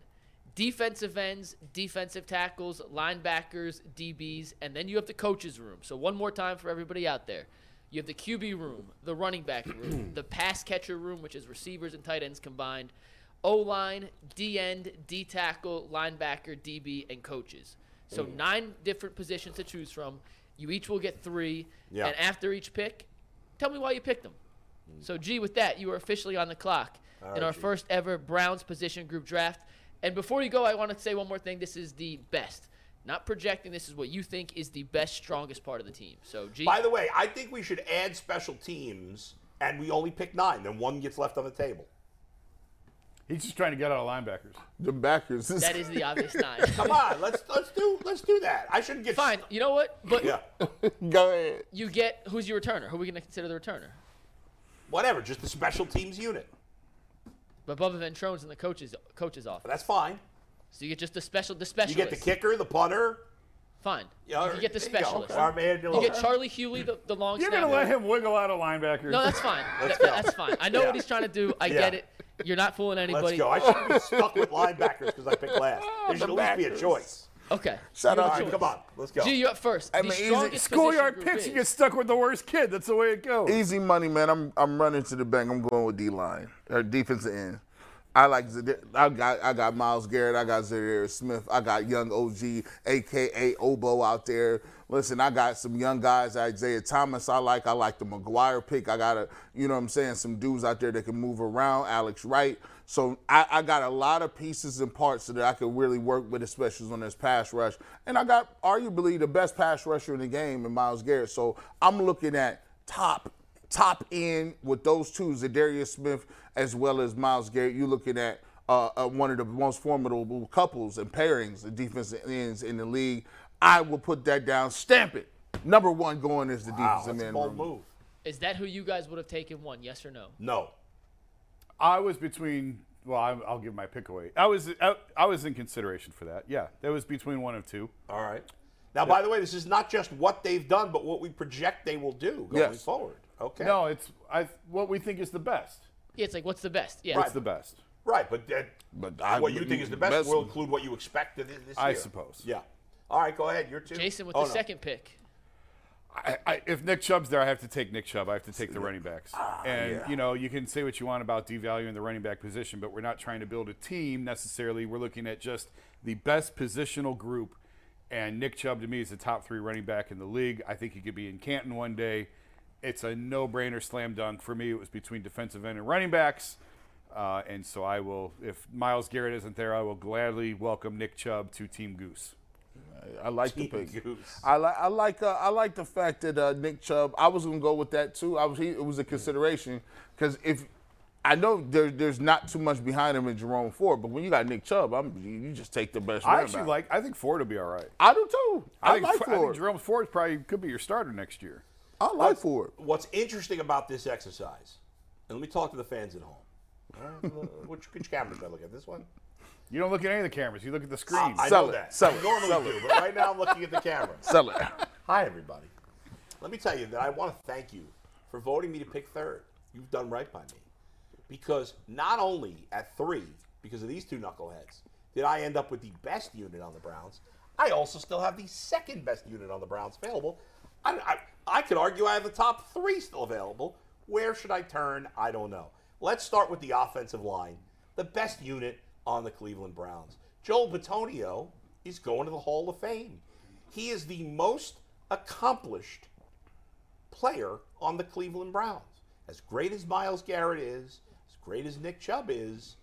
defensive ends, defensive tackles, linebackers, DBs, and then you have the coaches room. So one more time for everybody out there. You have the QB room, the running back room, the pass catcher room, which is receivers and tight ends combined, O line, D end, D tackle, linebacker, DB, and coaches. So mm. nine different positions to choose from. You each will get three, Yeah. and after each pick, tell me why you picked them. Mm. So, G, with that, you are officially on the clock in right, our G. first ever Browns position group draft. And before you go, I want to say one more thing. This is the best. Not projecting, this is what you think is the best, strongest part of the team. So, G, By the way, I think we should add special teams, and we only pick nine. Then one gets left on the table. He's just trying to get out of linebackers. The backers. that is the obvious nine. Come on, let's let's do let's do that. I shouldn't get Fine. You know what? But Yeah. Go ahead. you get who's your returner? Who are we going to consider the returner? Whatever, just the special teams unit. But Bubba Ventrone's in the coaches coaches office. That's fine. So you get just the special the specialist. You get the kicker, the punter. Fine. Yeah, you get the there you specialist. Our man, You get Charley Hughlett, the, the long You're gonna let him wiggle out of linebackers. No, that's fine. Let's Th- go. that's fine. I know Yeah. what he's trying to do. I Yeah. get it. You're not fooling anybody. Let's anybody. go. I shouldn't be stuck with linebackers because I picked last. There should The at least be a choice. Okay. Shout Your out to come on. Let's go. G, you up first. I the mean, easy- strongest Schoolyard position picks, you is- get stuck with the worst kid. That's the way it goes. Easy money, man. I'm I'm running to the bank. I'm going with D line or defensive end. I like Zade- I got I got Myles Garrett. I got Zaire Smith. I got young OG, aka Obo out there. Listen, I got some young guys. Isaiah Thomas. I like. I like the McGuire pick. I got a you know what I'm saying some dudes out there that can move around. Alex Wright. So I, I got a lot of pieces and parts that I could really work with, especially on this pass rush. And I got arguably the best pass rusher in the game in Myles Garrett. So I'm looking at top top end with those two, Za'Darius Smith as well as Myles Garrett. You're looking at uh, uh, one of the most formidable couples and pairings the defensive ends in the league. I will put that down, stamp it. Number one going is the Wow, defensive that's a end bold move. Is that who you guys would have taken one? Yes or no? No. I was between. Well, I, I'll give my pick away. I was I, I was in consideration for that. Yeah, that was between one of two. All right. Now, by the way, this is not just what they've done, but what we project they will do going Yes. forward. Okay. No, it's I what we think is the best. Yeah, it's like what's the best? Yeah. What's the best? Right, but that, But I, what you think is the best, will include what you expect this year. I suppose. Yeah. All right, go ahead. You're two. Jason with Oh, the no. second pick. I, I, if Nick Chubb's there, I have to take Nick Chubb. I have to take the running backs. Ah, and you know, you can say what you want about devaluing the running back position, but we're not trying to build a team necessarily. We're looking at just the best positional group. And Nick Chubb to me is the top three running back in the league. I think he could be in Canton one day. It's a no-brainer, slam dunk for me. It was between defensive end and running backs. Uh, and so I will, if Myles Garrett isn't there, I will gladly welcome Nick Chubb to Team Goose. I like the pick. Goose. I like I like uh, I like the fact that uh, Nick Chubb. I was gonna go with that too. I was he, it was a consideration because if I know there, there's not too much behind him in Jerome Ford, but when you got Nick Chubb, I'm, you you just take the best. I actually back. like. I think Ford will be all right. I do too. I, think, like I think Ford. Jerome Ford probably could be your starter next year. I like Ford. What's interesting about this exercise, and let me talk to the fans at home. All right, uh, which, which camera should I look at? This one? You don't look at any of the cameras. You look at the screen. I Sell know it, that. sell I it, normally sell do, it. but right now I'm looking at the camera. Sell it. Hi, everybody. Let me tell you that I want to thank you for voting me to pick third. You've done right by me. Because not only at three, because of these two knuckleheads, did I end up with the best unit on the Browns, I also still have the second best unit on the Browns available. I, I, I could argue I have the top three still available. Where should I turn? I don't know. Let's start with the offensive line, the best unit on the Cleveland Browns. Joel Bitonio is going to the Hall of Fame. He is the most accomplished player on the Cleveland Browns. as great as Myles Garrett is, as great as Nick Chubb is,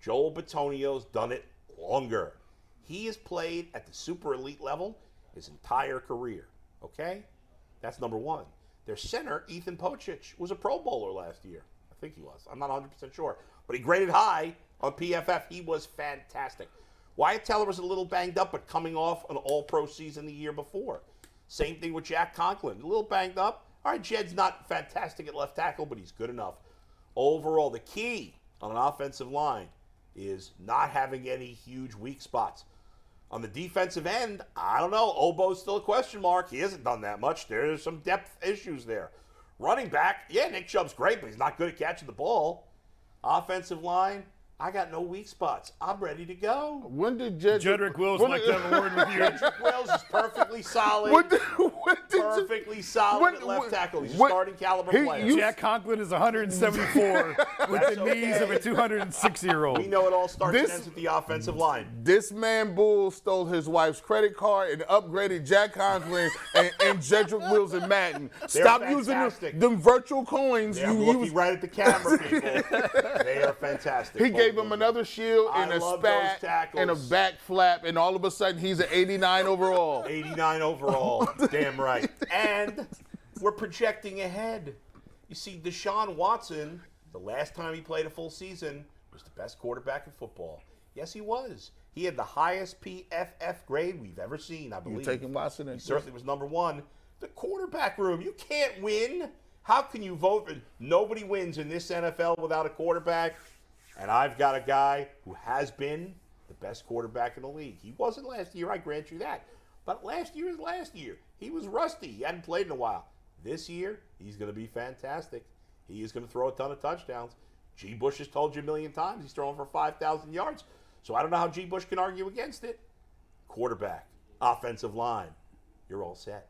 Joel Bitonio's done it longer. He has played at the super elite level his entire career. Okay? That's number one. Their center, Ethan Pocic, was a Pro Bowler last year. I think he was. I'm not 100% sure. But he graded high on PFF. He was fantastic. Wyatt Teller was a little banged up, but coming off an all pro season the year before. Same thing with Jack Conklin. A little banged up. All right, Jed's not fantastic at left tackle, but he's good enough. Overall, the key on an offensive line is not having any huge weak spots. On the defensive end, I don't know. Obo's still a question mark. He hasn't done that much. There's some depth issues there. Running back, yeah, Nick Chubb's great, but he's not good at catching the ball. Offensive line, I got no weak spots. I'm ready to go. When did Jedrick, Jedrick Wills when like did- to have a word with you. Patrick Wells is perfectly solid. When did, when did you- perfectly solid when- at left when- tackle. He's a when- starting caliber he- player. you- Jack Conklin is 174 with That's the knees of a 206 year old. we know it all starts This- and ends with the offensive line. This man Bull stole his wife's credit card and upgraded Jack Conklin and, and Jedrick Wills and Madden. Stop using them, fantastic. them virtual coins. Yeah, I'm You- you looking was- right at the camera, people. they are fantastic. he gave him another shield and a spat and a back flap, and all of a sudden he's an 89 overall. 89 overall. Damn right. And we're projecting ahead. You see, Deshaun Watson, the last time he played a full season, was the best quarterback in football. Yes, he was. He had the highest PFF grade we've ever seen, I believe. You believe. taking Watson? He certainly was number one. The quarterback room, you can't win. How can you vote? Nobody wins in this NFL without a quarterback. And I've got a guy who has been the best quarterback in the league. He wasn't last year, I grant you that. But last year is last year. He was rusty. He hadn't played in a while. This year, he's going to be fantastic. He is going to throw a ton of touchdowns. G. Bush has told you a million times he's throwing for 5,000 yards. So I don't know how G. Bush can argue against it. Quarterback, offensive line, you're all set.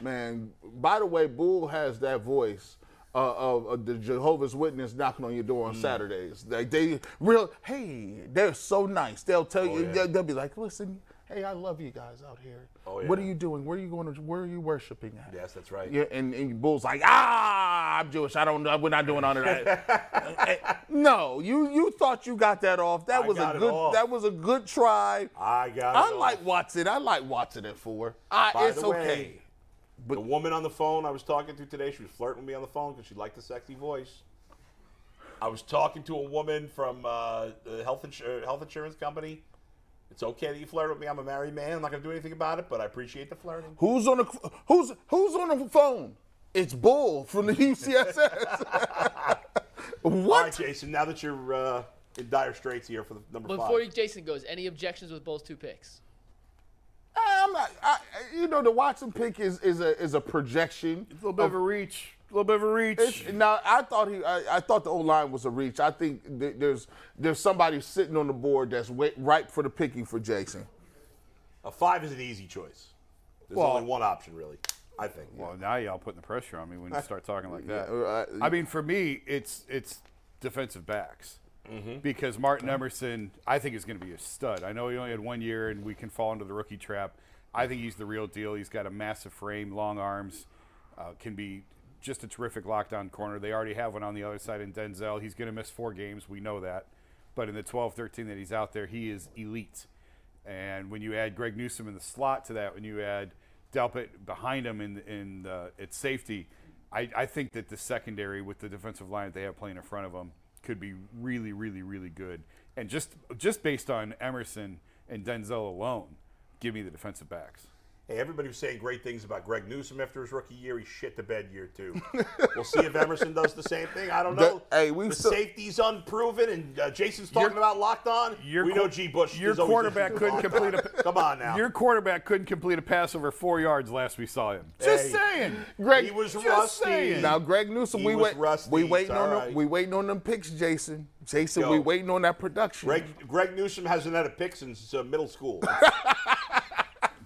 Man, by the way, Bull has that voice uh, of, of the Jehovah's Witness knocking on your door Mm. on Saturdays. Like they real, hey, they're so nice. They'll tell you, Oh, yeah. they'll, they'll be like, listen, hey, I love you guys out here. Oh, yeah. What are you doing? Where are you going to? Where are you worshiping at? Yes, that's right. Yeah, and, and Bull's like, ah, I'm Jewish. I don't know. We're not doing all that. Eh, no, you you thought you got that off. That I was a good. That was a good try. I got it. I like off. Watson. I like Watson at four. I, By it's the way, okay. the woman on the phone I was talking to today, she was flirting with me on the phone because she liked the sexy voice. I was talking to a woman from uh, the health, insur- health insurance company. It's okay that you flirt with me. I'm a married man. I'm not going to do anything about it, but I appreciate the flirting. Who's on the who's who's on the phone? It's Bull from the UCSS. All what? right, Jason, now that you're uh, in dire straits here for the number Before five. Jason goes, any objections with both two picks? I'm not. I, you know, the Watson pick is is a is a projection. It's a little bit of a reach. A little bit of a reach. It's, now I thought he, I, I thought the O line was a reach. I think th- there's there's somebody sitting on the board that's wait, ripe for the picking for Jason. A five is an easy choice. There's Well- only one option, really, I think. Well, now y'all putting the pressure on me when you start talking like that. uh, I mean, for me, it's it's defensive backs because Martin Emerson, I think, is going to be a stud. I know he only had one year, and we can fall into the rookie trap. I think he's the real deal. He's got a massive frame, long arms, uh, can be just a terrific lockdown corner. They already have one on the other side in Denzel. He's going to miss four games. We know that. But in the 12 13 that he's out there, he is elite. And when you add Greg Newsome in the slot to that, when you add Delpit behind him in in uh, at safety, I, I think that the secondary with the defensive line that they have playing in front of them could be really, really, really good. And just just based on Emerson and Denzel alone, give me the defensive backs. Hey, everybody was saying great things about Greg Newsome after his rookie year. He shit the bed year two. we'll see if Emerson does the same thing. I don't know. The- hey, we've the still- safety's unproven, and uh, Jason's talking about locked on. your we know G. Bush. your there's quarterback couldn't complete a- Come on now. Your quarterback couldn't complete a pass over four yards last we saw him. Just Hey. saying. Greg, he was Just rusty. saying. now Greg Newsome, He we was wait, rusty. we It's waiting on right. them, we waiting on them picks, Jason. Jason, Yo. we waiting on that production. Greg, Greg Newsome hasn't had a pick since uh, middle school.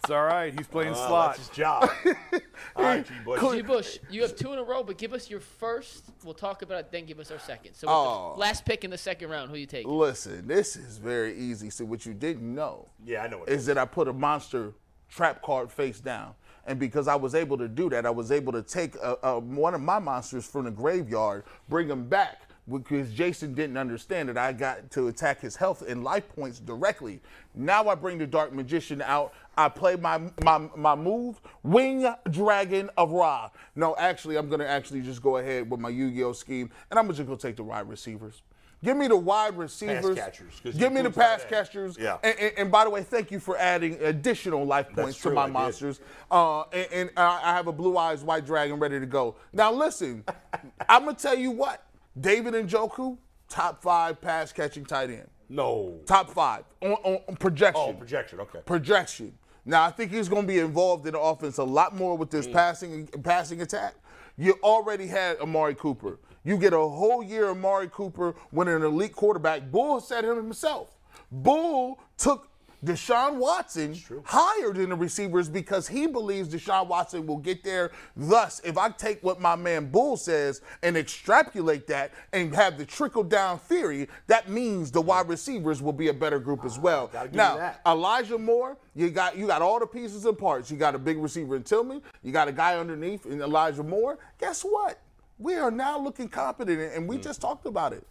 It's all right. He's playing Uh, slot. that's his job. All right, G. Bush. G. Bush, you have two in a row, but give us your first. We'll talk about it, then give us our second. So, Oh. the last pick in the second round, who you take? Listen, this is very easy. So what you didn't know Yeah, I know what. is that I put a monster trap card face down. And because I was able to do that, I was able to take a, a, one of my monsters from the graveyard, bring him back because Jason didn't understand that I got to attack his health and life points directly. Now I bring the Dark Magician out. I play my my, my move, Wing Dragon of Ra. No, actually, I'm gonna actually just go ahead with my Yu-Gi-Oh scheme, and I'm just gonna take the wide receivers. Give me the wide receivers. catchers, Give me the pass catchers. Yeah. And, and, and by the way, thank you for adding additional life points to my I monsters. Uh, and and I I have a blue eyes white dragon ready to go. Now listen, I'm gonna tell you what, David Njoku, top five pass catching tight end, No. top five on, on, on projection. Oh, projection. Okay. projection. Now I think he's going to be involved in the offense a lot more with Mm. this passing passing attack. You already had Amari Cooper. You get a whole year of Amari Cooper when an elite quarterback. Bull said him himself. Bull took Deshaun Watson higher than the receivers because he believes Deshaun Watson will get there. Thus, if I take what my man Bull says and extrapolate that and have the trickle down theory, that means the wide receivers will be a better group as well. gotta give you Now. Elijah Moore, you got you got all the pieces and parts. You got a big receiver in Tillman. You got a guy underneath in Elijah Moore. Guess what? We are now looking competent, and Mm. we just talked about it.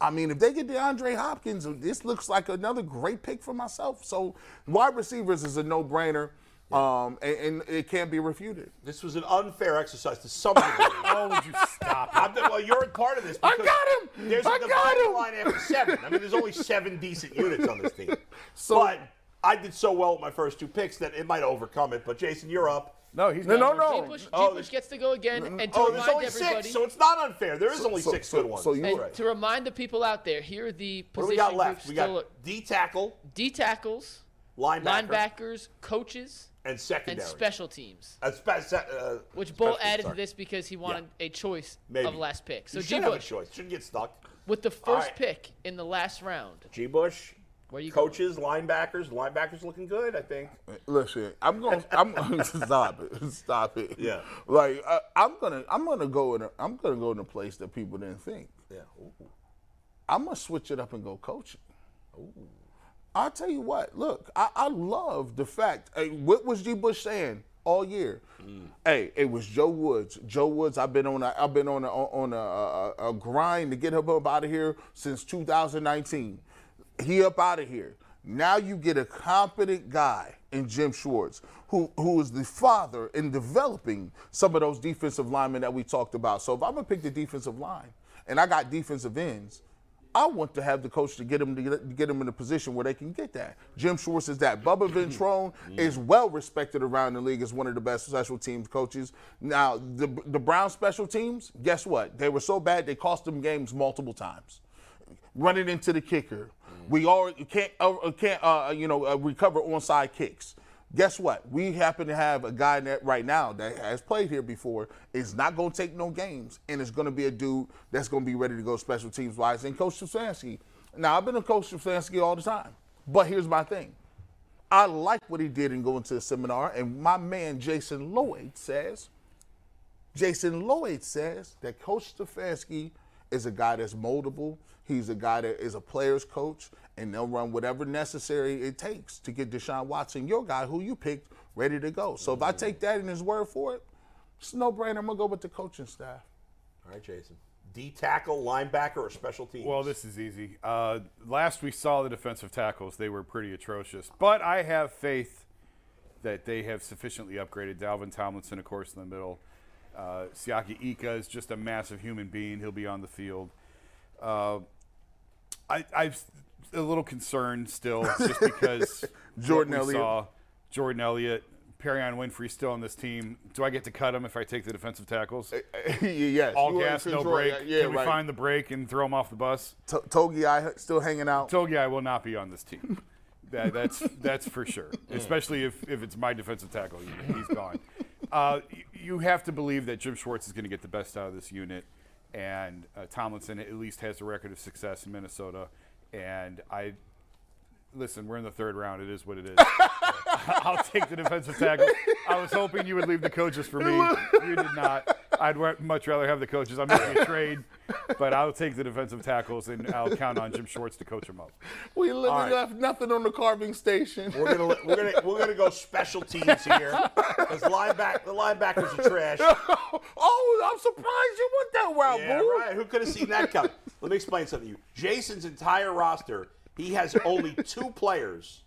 I mean, if they get DeAndre Hopkins, this looks like another great pick for myself. So, wide receivers is a no-brainer, um, and, and it can't be refuted. This was an unfair exercise to some degree. Oh, would you stop it? I'm the- well, you're a part of this. I got him! There's a I got dividing him! line after seven. I mean, there's only seven decent units on this team. So- but I did so well with my first two picks that it might overcome it. But Jason, you're up. No, he's No, got no, no. G. Bush, G. Oh, Bush gets to go again, and to Oh, there's remind only everybody, six, so it's not unfair. There is only so- six so- good ones. so you- and Right. to remind the people out there, here are the What do we got left? We got D tackle, D tackles, linebacker, linebackers, coaches, and secondary, and special teams. Spe- uh, Which Bull added sorry. to this because he wanted a choice Maybe. of last pick. So You G. should have a Bush, choice. Shouldn't get stuck. with the first Alright. pick in the last round, G. Bush, where you coaches, linebackers. Linebackers looking good, I think. Listen, I'm going. I'm stop it. Stop it. Yeah. Like I, I'm gonna. I'm gonna go in. A, I'm gonna go in a place that people didn't think. Yeah. Ooh. I'm gonna switch it up and go coaching. Ooh. I'll tell you what. Look, I, I love the fact. Hey, what was G. Bush saying all year? Mm. Hey, it was Joe Woods. Joe Woods. I've been on. A, I've been on a, on a, a, a grind to get him up out of here since 2019. He up out of here. Now you get a competent guy in Jim Schwartz, who who is the father in developing some of those defensive linemen that we talked about. So if I'm gonna pick the defensive line, and I got defensive ends, I want to have the coach to get them to get, to get them in a position where they can get that. Jim Schwartz is that. Bubba Ventrone is mm. well respected around the league as one of the best special teams coaches. Now the the Brown special teams, guess what? They were so bad they cost them games multiple times. Running into the kicker, we all can't uh, can't uh, you know uh, recover onside kicks. Guess what? We happen to have a guy that right now that has played here before is not going to take no games, and it's going to be a dude that's going to be ready to go special teams wise. And Coach Stefanski. Now I've been a Coach Stefanski all the time, but here's my thing. I like what he did in going to the seminar, and my man Jason Lloyd says Jason Lloyd says that Coach Stefanski is a guy that's moldable. He's a guy that is a player's coach, and they'll run whatever necessary it takes to get Deshaun Watson, your guy who you picked, ready to go. So if I take that in his word for it, it's no brainer. I'm gonna go with the coaching staff. All right, Jason. D tackle, linebacker, or special teams? Well, this is easy. Uh, last we saw the defensive tackles, they were pretty atrocious. But I have faith that they have sufficiently upgraded. Dalvin Tomlinson, of course, in the middle. Uh, Siaki Ika is just a massive human being. He'll be on the field. Uh, I, I'm a little concerned still, just because Jordan Elliott. saw Jordan Elliott, Perrion Winfrey still on this team. Do I get to cut him if I take the defensive tackles? yes. All you gas, no break. Yeah, Can we right. find the break and throw him off the bus? To- Togiai still hanging out. Togiai will not be on this team. That, that's that's for sure. Especially if, if it's my defensive tackle, he- he's gone. Uh, you have to believe that Jim Schwartz is going to get the best out of this unit, and uh, Tomlinson at least has a record of success in Minnesota. And I listen, we're in the third round. It is what it is. I'll take the defensive tackle. I was hoping you would leave the coaches for me. You did not. I'd much rather have the coaches. I'm making a trade, but I'll take the defensive tackles and I'll count on Jim Schwartz to coach them up. We literally All right. left nothing on the carving station. We're gonna we're gonna we're gonna go special teams here because lineback the linebackers are trash. oh, I'm surprised you went that route, Yeah, boo. right. Who could have seen that coming? Let me explain something to you. Jason's entire roster, he has only two players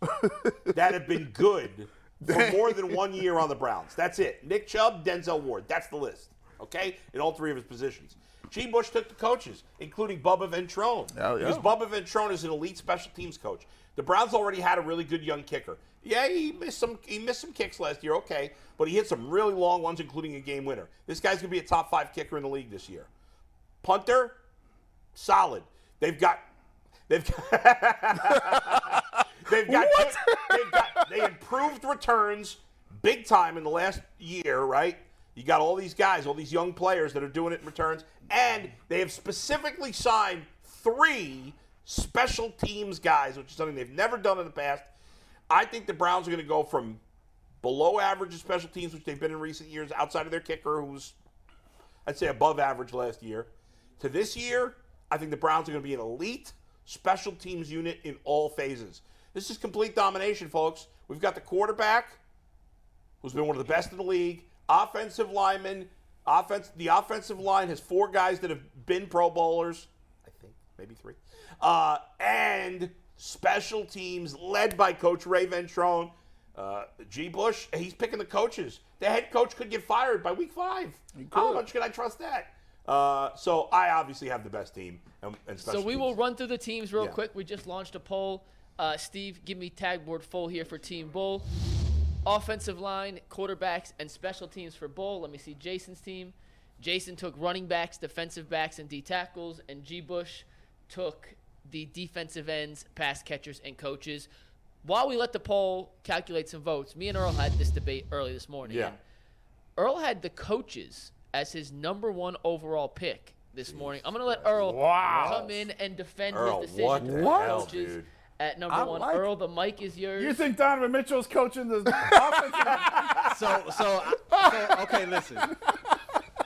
that have been good for more than one year on the Browns. That's it. Nick Chubb, Denzel Ward. That's the list. Okay, in all three of his positions. G. Bush took the coaches, including Bubba Ventrone, Yeah, yeah. because Bubba Ventrone is an elite special teams coach. The Browns already had a really good young kicker. Yeah, he missed some he missed some kicks last year, okay, but he hit some really long ones, including a game winner. This guy's gonna be a top five kicker in the league this year. Punter, solid. They've got they've got they've got, they've got they improved returns big time in the last year, right? You got all these guys, all these young players that are doing it in returns, and they have specifically signed three special teams guys, which is something they've never done in the past. I think the Browns are going to go from below average in special teams, which they've been in recent years, outside of their kicker, who's I'd say above average last year. To this year, I think the Browns are going to be an elite special teams unit in all phases. This is complete domination, folks. We've got the quarterback, who's been one of the best in the league, offensive lineman, offense. The offensive line has four guys that have been Pro Bowlers, I think, maybe three, uh, and special teams led by Coach Ray Ventrone. Uh, G. Bush, he's picking the coaches. The head coach could get fired by week five. How much can I trust that? Uh, so I obviously have the best team. And, and So we teams. will run through the teams real Yeah. quick. We just launched a poll. Uh, Steve, give me tag board full here for Team Bull. Offensive line, quarterbacks, and special teams for Bull. Let me see Jason's team. Jason took running backs, defensive backs, and D tackles, and G. Bush took the defensive ends, pass catchers, and coaches. While we let the poll calculate some votes, me and Earl had this debate early this morning. Yeah. Earl had the coaches as his number one overall pick this morning. I'm going to let Earl Wow. come in and defend Earl, his decision what to the put hell, coaches dude? at number I one. like Earl, the mic is yours. You think Donovan Mitchell's coaching the offensive? so so, so okay listen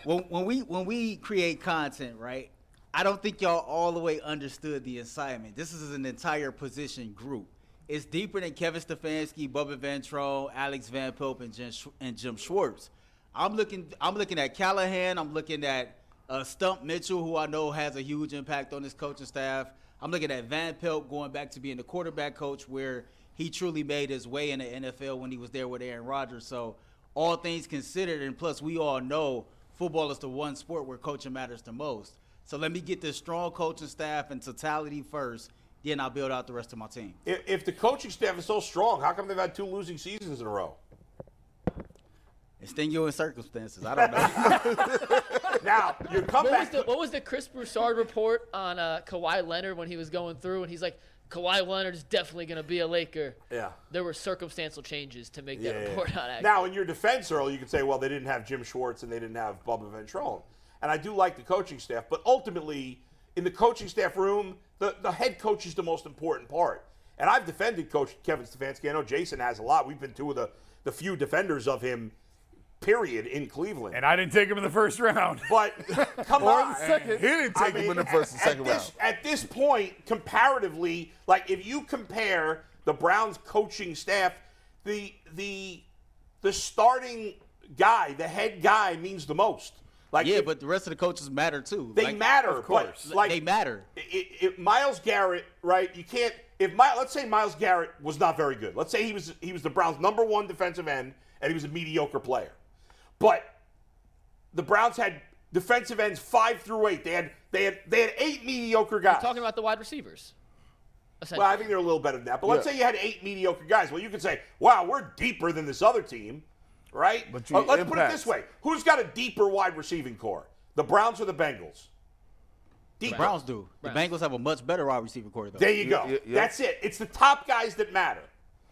when, when we when we create content right i don't think y'all all the way understood the assignment this is an entire position group it's deeper than kevin stefanski bubba ventrone alex van pelt and jim, Sch- and jim schwartz i'm looking i'm looking at callahan i'm looking at uh, stump mitchell who i know has a huge impact on his coaching staff i'm looking at van pelt going back to being the quarterback coach where he truly made his way in the NFL when he was there with Aaron Rodgers. So, all things considered, and plus we all know football is the one sport where coaching matters the most. So let me get this strong coaching staff and totality first, then I'll build out the rest of my team. If, if the coaching staff is so strong, how come they've had two losing seasons in a row? Extenuating circumstances. I don't know. Now, you come what was the what was the Chris Broussard report on uh, Kawhi Leonard when he was going through and he's like Kawhi Leonard is definitely going to be a Laker. yeah. There were circumstantial changes to make that Yeah, yeah, report yeah. not accurate. Now, in your defense, Earl, you could say, well, they didn't have Jim Schwartz and they didn't have Bubba Ventrone. And I do like the coaching staff, but ultimately, in the coaching staff room, the, the head coach is the most important part. And I've defended Coach Kevin Stefanski. I know Jason has a lot. We've been two of the, the few defenders of him, period, in Cleveland. and I didn't take him in the first round. But come Or on, the second. He didn't take him in the first and at- second at this, round. At this point, comparatively, like if you compare the Browns coaching staff, the the the starting guy, the head guy, means the most. Like yeah, if- but the rest of the coaches matter too. they Like, matter, of course. but like they matter. i- if Myles Garrett, right? You can't. If my, let's say Myles Garrett was not very good. Let's say he was he was the Browns' number one defensive end, and he was a mediocre player. But the Browns had defensive ends five through eight. They had they had they had eight mediocre guys. Talking about the wide receivers. well, I think they're a little better than that. But let's say you had eight mediocre guys. Well, you could say, "Wow, we're deeper than this other team," right? But Uh, let's put it this way: Who's got a deeper wide receiving corps? The Browns or the Bengals? Deeper. Browns do. The Bengals have a much better wide receiver corps though. There you go. yeah, yeah. That's it. It's the top guys that matter.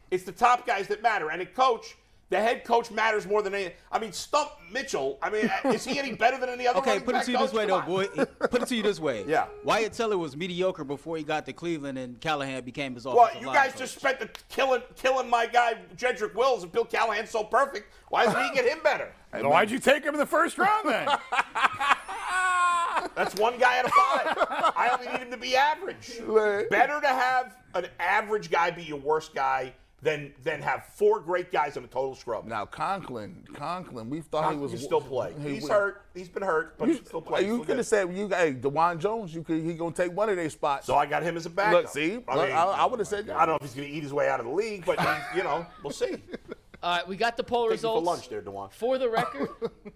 It's the top guys that matter. And a coach, The head coach matters more than any. I mean, Stump Mitchell. I mean, uh, is he any better than any other? Okay, put it to you this way, Come though, on. boy. Put it to you this way. Yeah. Wyatt Teller was mediocre before he got to Cleveland, and Callahan became his Well, you guys coach. just spent the killing killing my guy Jedrick Wills and Bill Callahan's so perfect. Why doesn't he get him better? So why'd you take him in the first round then? That's one guy out of five. I only need him to be average. Better to have an average guy be your worst guy than than have four great guys in a total scrub. Now Conklin, Conklin, we thought he he was can still play. he He's was- hurt. He's been hurt, but he can still play. You Still could good. have said you, hey, Dawand Jones. You could he gonna take one of their spots. So I got him as a backup. Look, see, I, mean, I, I would have said that. I don't know if he's going to eat his way out of the league, but he's, you know, we'll see. All right, we got the poll Take you for results. lunch there, Dawand. For the record,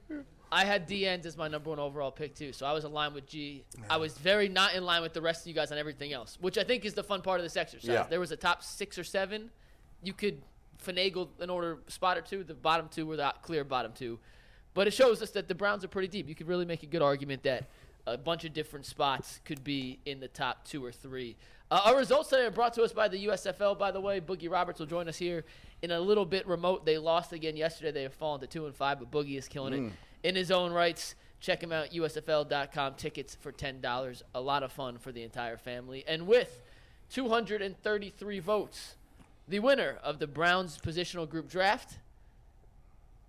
I had D Ends as my number one overall pick too, so I was in line with G. I was very not in line with the rest of you guys on everything else, which I think is the fun part of this exercise. Yeah. There was a top six or seven. You could finagle an order spot or two. The bottom two were the clear bottom two, but it shows us that the Browns are pretty deep. You could really make a good argument that a bunch of different spots could be in the top two or three. Uh, our results today are brought to us by the USFL, by the way. Boogie Roberts will join us here in a little bit remote. They lost again yesterday. They have fallen to two and five, but Boogie is killing it in his own rights. Check him out, USFL.com. Tickets for $10. A lot of fun for the entire family. And with 233 votes, the winner of the Browns positional group draft,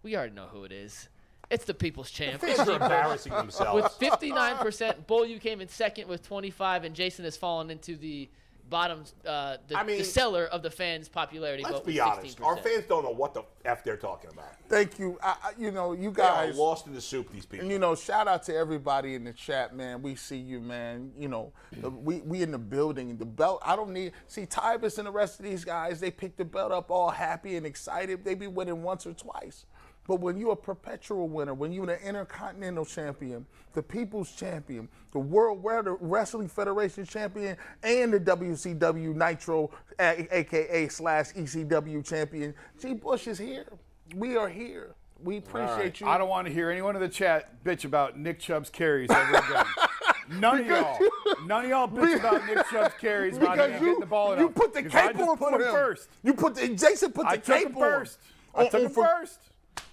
we already know who it is. It's the People's Champ. It's Fans are embarrassing With 59%, Bull, you came in second with 25, and Jason has fallen into the bottom, uh, the, I mean, the cellar of the fans' popularity Let's vote be honest. 16%. Our fans don't know what the f they're talking about. Thank you. I, I, you know, you They are guys. lost in the soup. These people. And you know, shout out to everybody in the chat, man. We see you, man. You know, the- we we in the building. The belt. I don't need see Tybus and the rest of these guys. They pick the belt up all happy and excited. They be winning once or twice. But when you're a perpetual winner, when you're the Intercontinental Champion, the People's Champion, the World Wrestling Federation Champion, and the WCW Nitro, aka slash ECW Champion, G. Bush is here. We are here. We appreciate you. I don't want to hear anyone in the chat bitch about Nick Chubb's carries ever again. None of y'all. None of y'all bitch about Nick Chubb's carries. Because you, getting the ball you put the cape on put for him him first. You put the Jason put the I took cape him first. on. I took him first.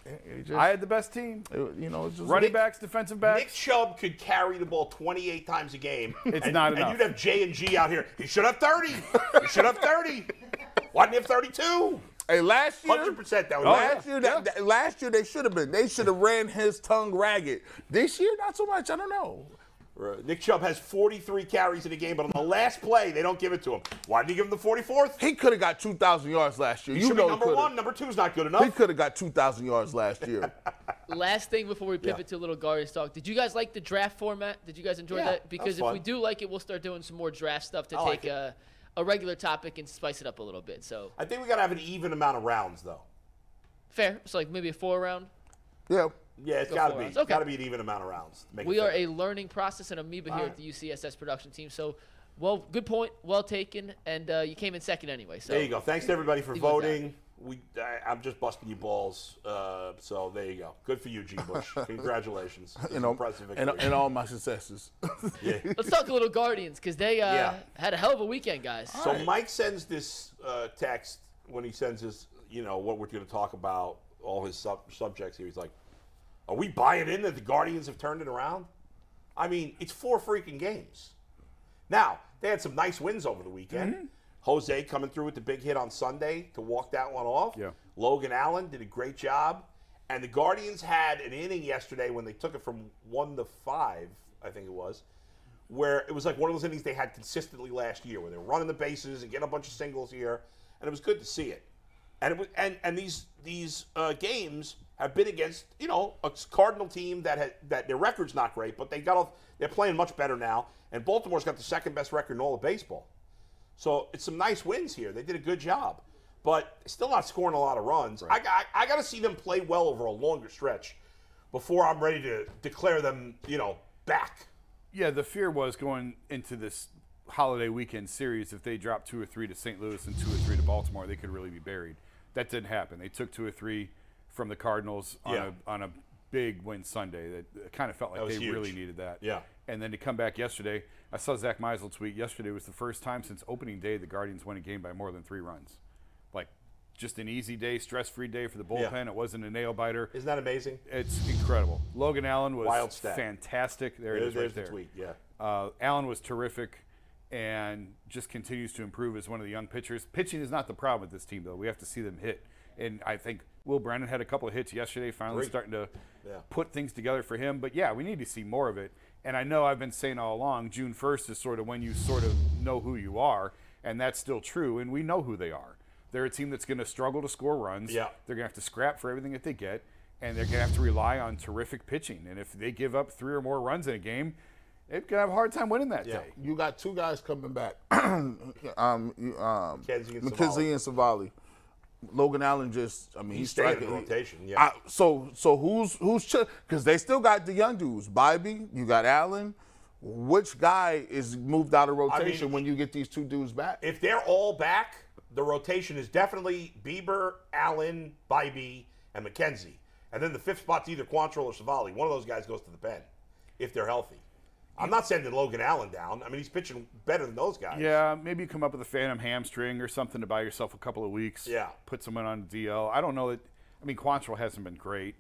It just- I had the best team. it- you know, it's just Running backs, defensive backs. Nick Chubb could carry the ball 28 times a game. It's and, not enough. and you'd have J and G out here. He should have 30. he should have 30. Why didn't he have 32? Hey, last year, 100% that was oh, last year, that, that- last year they should have been. They should have ran his tongue ragged. This year, not so much. I don't know. Nick Chubb has 43 carries in a game, but on the last play, they don't give it to him. Why did he give him the 44th? He could have got two thousand yards last year. He you should know be number coulda. one. Number two is not good enough. He could have got two thousand yards last year. Last thing before we pivot Yeah. to a little Guardians talk. Did you guys like the draft format? Did you guys enjoy Yeah, that? that Because was if we do like it, we'll start doing some more draft stuff to I like take a, a regular topic and spice it up a little bit. So I think we got to have an even amount of rounds, though. fair. So like maybe a four round. yeah. Yeah, it's got to four be. rounds. Okay. Got to be an even amount of rounds. to make We it are fair. a learning process and amoeba here All at the UCSS production team. So, well, good point, well taken, and uh, you came in second anyway. So There you go. Thanks to everybody for voting. We, I, I'm just busting you balls. Uh, so there you go. Good for you, G. Bush. Congratulations. It's You know, impressive and, victory. and all my successes. Yeah. Let's talk a little Guardians because they uh, Yeah. had a hell of a weekend, guys. So Mike sends this uh, text when he sends his, you know, what we're going to talk about, all his sub- subjects here. He's like, "Are we buying in that the Guardians have turned it around?" I mean, it's four freaking games. Now they had some nice wins over the weekend. Mm-hmm. Jose coming through with the big hit on Sunday to walk that one off. Yeah. Logan Allen did a great job, and the Guardians had an inning yesterday when they took it from one to five, I think it was where it was like one of those innings they had consistently last year, where they were running the bases and getting a bunch of singles here, and it was good to see it. And it was, and and these these uh, games have been against you know a Cardinal team that had that their record's not great, but they got off. They're playing much better now, and Baltimore's got the second best record in all of baseball. So it's some nice wins here. They did a good job, but still not scoring a lot of runs. I, got I got to see them play well over a longer stretch before I'm ready to declare them, you know, back. Yeah, the fear was going into this holiday weekend series. If they dropped two or three to St. Louis and two or three to Baltimore, they could really be buried. That didn't happen. They took two or three from the Cardinals on Yeah. a on a big win Sunday. That kind of felt like they huge. really needed that. Yeah. And then to come back yesterday, I saw Zach Meisel tweet. Yesterday was the first time since opening day the Guardians won a game by more than three runs. Like just an easy day, stress-free day for the Yeah. bullpen. It wasn't a nail biter. Isn't that amazing? It's incredible. Logan Allen was fantastic. There it There- is there's right the there. tweet, yeah. Uh, Allen was terrific and just continues to improve as one of the young pitchers. Pitching is not the problem with this team, though. We have to see them hit. And I think Will Brennan had a couple of hits yesterday, finally Great. starting to Yeah. put things together for him. But yeah, we need to see more of it. And I know I've been saying all along, June 1st is sort of when you sort of know who you are, and that's still true. And we know who they are. They're a team that's going to struggle to score runs. Yeah. They're going to have to scrap for everything that they get, and they're going to have to rely on terrific pitching. And if they give up three or more runs in a game, they're going to have a hard time winning that Yeah. day. You got two guys coming back. um, you- um, McKenzie and McKenzie and Civale. Logan Allen just, I mean, He's he's, staying in striking. the rotation, yeah. I, so, so who's who's because they still got the young dudes. Bibee, you got Allen. Which guy is moved out of rotation when you get these two dudes back? If they're all back, the rotation is definitely Bieber, Allen, Bibee, and McKenzie. And then the fifth spot's either Quantrill or Civale. One of those guys goes to the pen if they're healthy. I'm not sending Logan Allen down. I mean, he's pitching better than those guys. Yeah, maybe you come up with a phantom hamstring or something to buy yourself a couple of weeks. Yeah. Put someone on DL. I don't know that. I mean, Quantrill hasn't been great.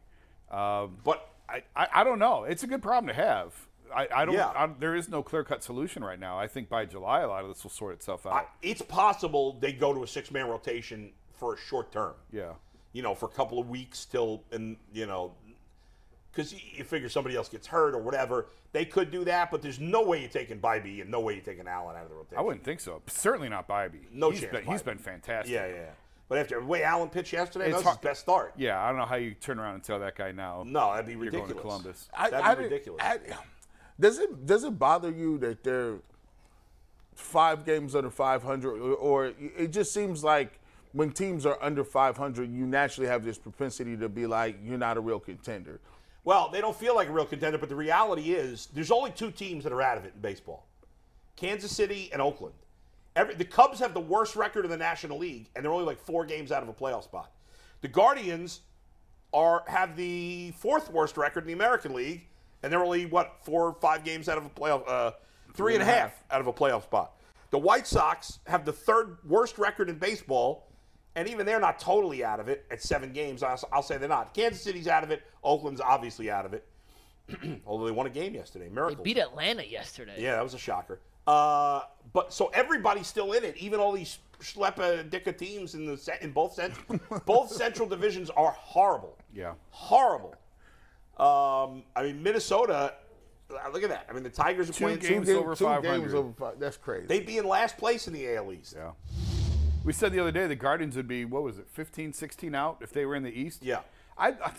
Um, But I, I, I don't know. It's a good problem to have. I, I don't. Yeah. I, there is no clear cut solution right now. I think by July, a lot of this will sort itself out. I, it's possible they go to a six man rotation for a short term. yeah. you know, for a couple of weeks till, and you know, because you figure somebody else gets hurt or whatever. They could do that, but there's no way you're taking Bibee and no way you're taking Allen out of the rotation. I wouldn't think so. Certainly not Bibee. No he's chance Been, he's Bibee. been fantastic. Yeah, yeah. yeah. But after the way Allen pitched yesterday, It's that was hard- his best start. Yeah, I don't know how you turn around and tell that guy now. No, that'd be ridiculous. you're going to Columbus. I, That'd I be didn't- ridiculous. I- does it does it bother you that they're five games under 500, or, or it just seems like when teams are under 500, you naturally have this propensity to be like, you're not a real contender. Well, they don't feel like a real contender, but the reality is there's only two teams that are out of it in baseball Kansas City and Oakland. Every, the Cubs have the worst record in the National League, and they're only like four games out of a playoff spot. The Guardians are have the fourth worst record in the American League, and they're only what four or five games out of a playoff, uh, three and a half out of a playoff spot. The White Sox have the third worst record in baseball, and even they're not totally out of it at seven games. I'll, I'll say they're not. Kansas City's out of it. Oakland's obviously out of it, although they won a game yesterday. They Miracle. beat Atlanta yesterday. Yeah, that was a shocker. Uh, but so everybody's still in it, even all these schleppa dicka teams in the in both cent- both central divisions are horrible. Yeah. horrible. Um, I mean Minnesota. uh, Look at that. I mean the Tigers are Two playing. games Two over two 500. games over five. That's crazy. They'd be in last place in the AL East. Yeah. We said the other day the Guardians would be, what was it, 15, 16 out if they were in the East? Yeah. I'd, I'd,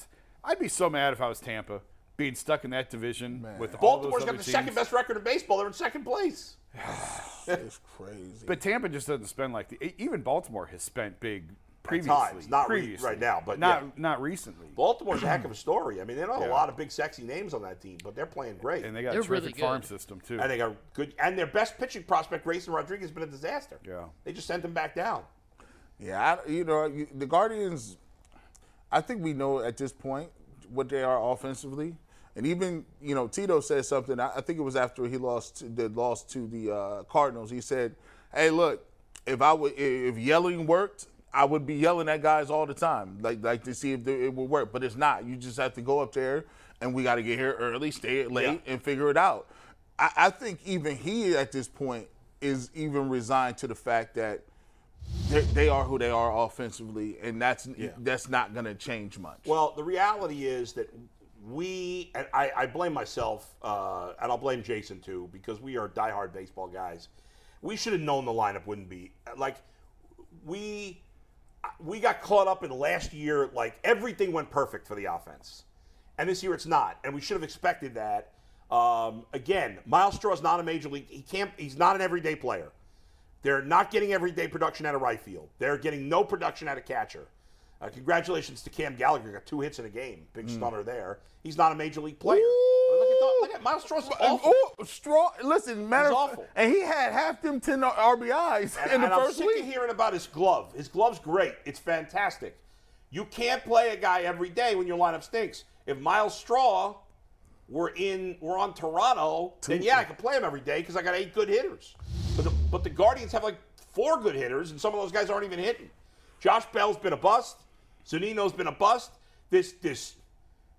I'd be so mad if I was Tampa being stuck in that division with all Baltimore's those got the teams. second best record in baseball. They're in second place. it's crazy. But Tampa just doesn't spend like the, e, even Baltimore has spent big previously. times, not re- right now, but not yeah. not recently. Baltimore's a heck of a story. I mean, they don't have Yeah. a lot of big, sexy names on that team, but they're playing great. And they got They're a terrific really farm system too. And they got good. And their best pitching prospect, Grayson Rodriguez, has been a disaster. Yeah. They just sent him back down. Yeah, I, you know, you- the Guardians. I think we know at this point what they are offensively, and even you know Tito said something. I, I think it was after he lost to, the loss to the uh, Cardinals. He said, "Hey, look, if I would, if yelling worked, I would be yelling at guys all the time, like like to see if they- it would work. But it's not. You just have to go up there, and we got to get here early, stay late, Yeah. and figure it out. I, I think even he at this point is even resigned to the fact that they, they are who they are offensively, and that's that's not going to change much. Well, the reality is that we, and I, I blame myself, uh, and I'll blame Jason too, because we are diehard baseball guys. We should have known the lineup wouldn't be like we we got caught up in last year. Like everything went perfect for the offense, and this year it's not, and we should have expected that. Um, again, Myles Straw is not a major league. He can't. He's not an everyday player. They're not getting everyday production out of right field. They're getting no production out of catcher. Uh, congratulations to Cam Gallagher. Got two hits in a game. Big stunner there. He's not a major league player. The, look at Myles Straw's awful. Oh, straw. Listen, matter of- awful. and he had half them ten RBIs And, in the and I'm first sick week. of hearing about his glove. His glove's great. It's fantastic. You can't play a guy every day when your lineup stinks. If Myles Straw were in were on Toronto, then yeah, I could play him every day because I got eight good hitters. But the, but the Guardians have like four good hitters, and some of those guys aren't even hitting. Josh Bell's been a bust. Zunino's been a bust. This this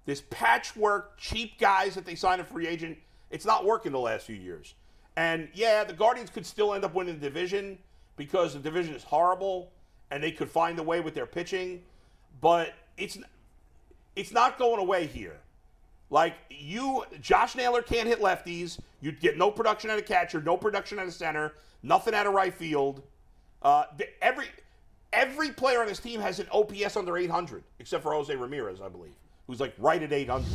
this patchwork cheap guys that they signed a free agent, it's not working the last few years. And yeah, the Guardians could still end up winning the division because the division is horrible and they could find a way with their pitching, but it's it's not going away here. Like you, Josh Naylor can't hit lefties. You'd get no production out of catcher, no production out of center, nothing out of right field. Uh, every every player on this team has an OPS under 800, except for Jose Ramirez, I believe, who's like right at 800.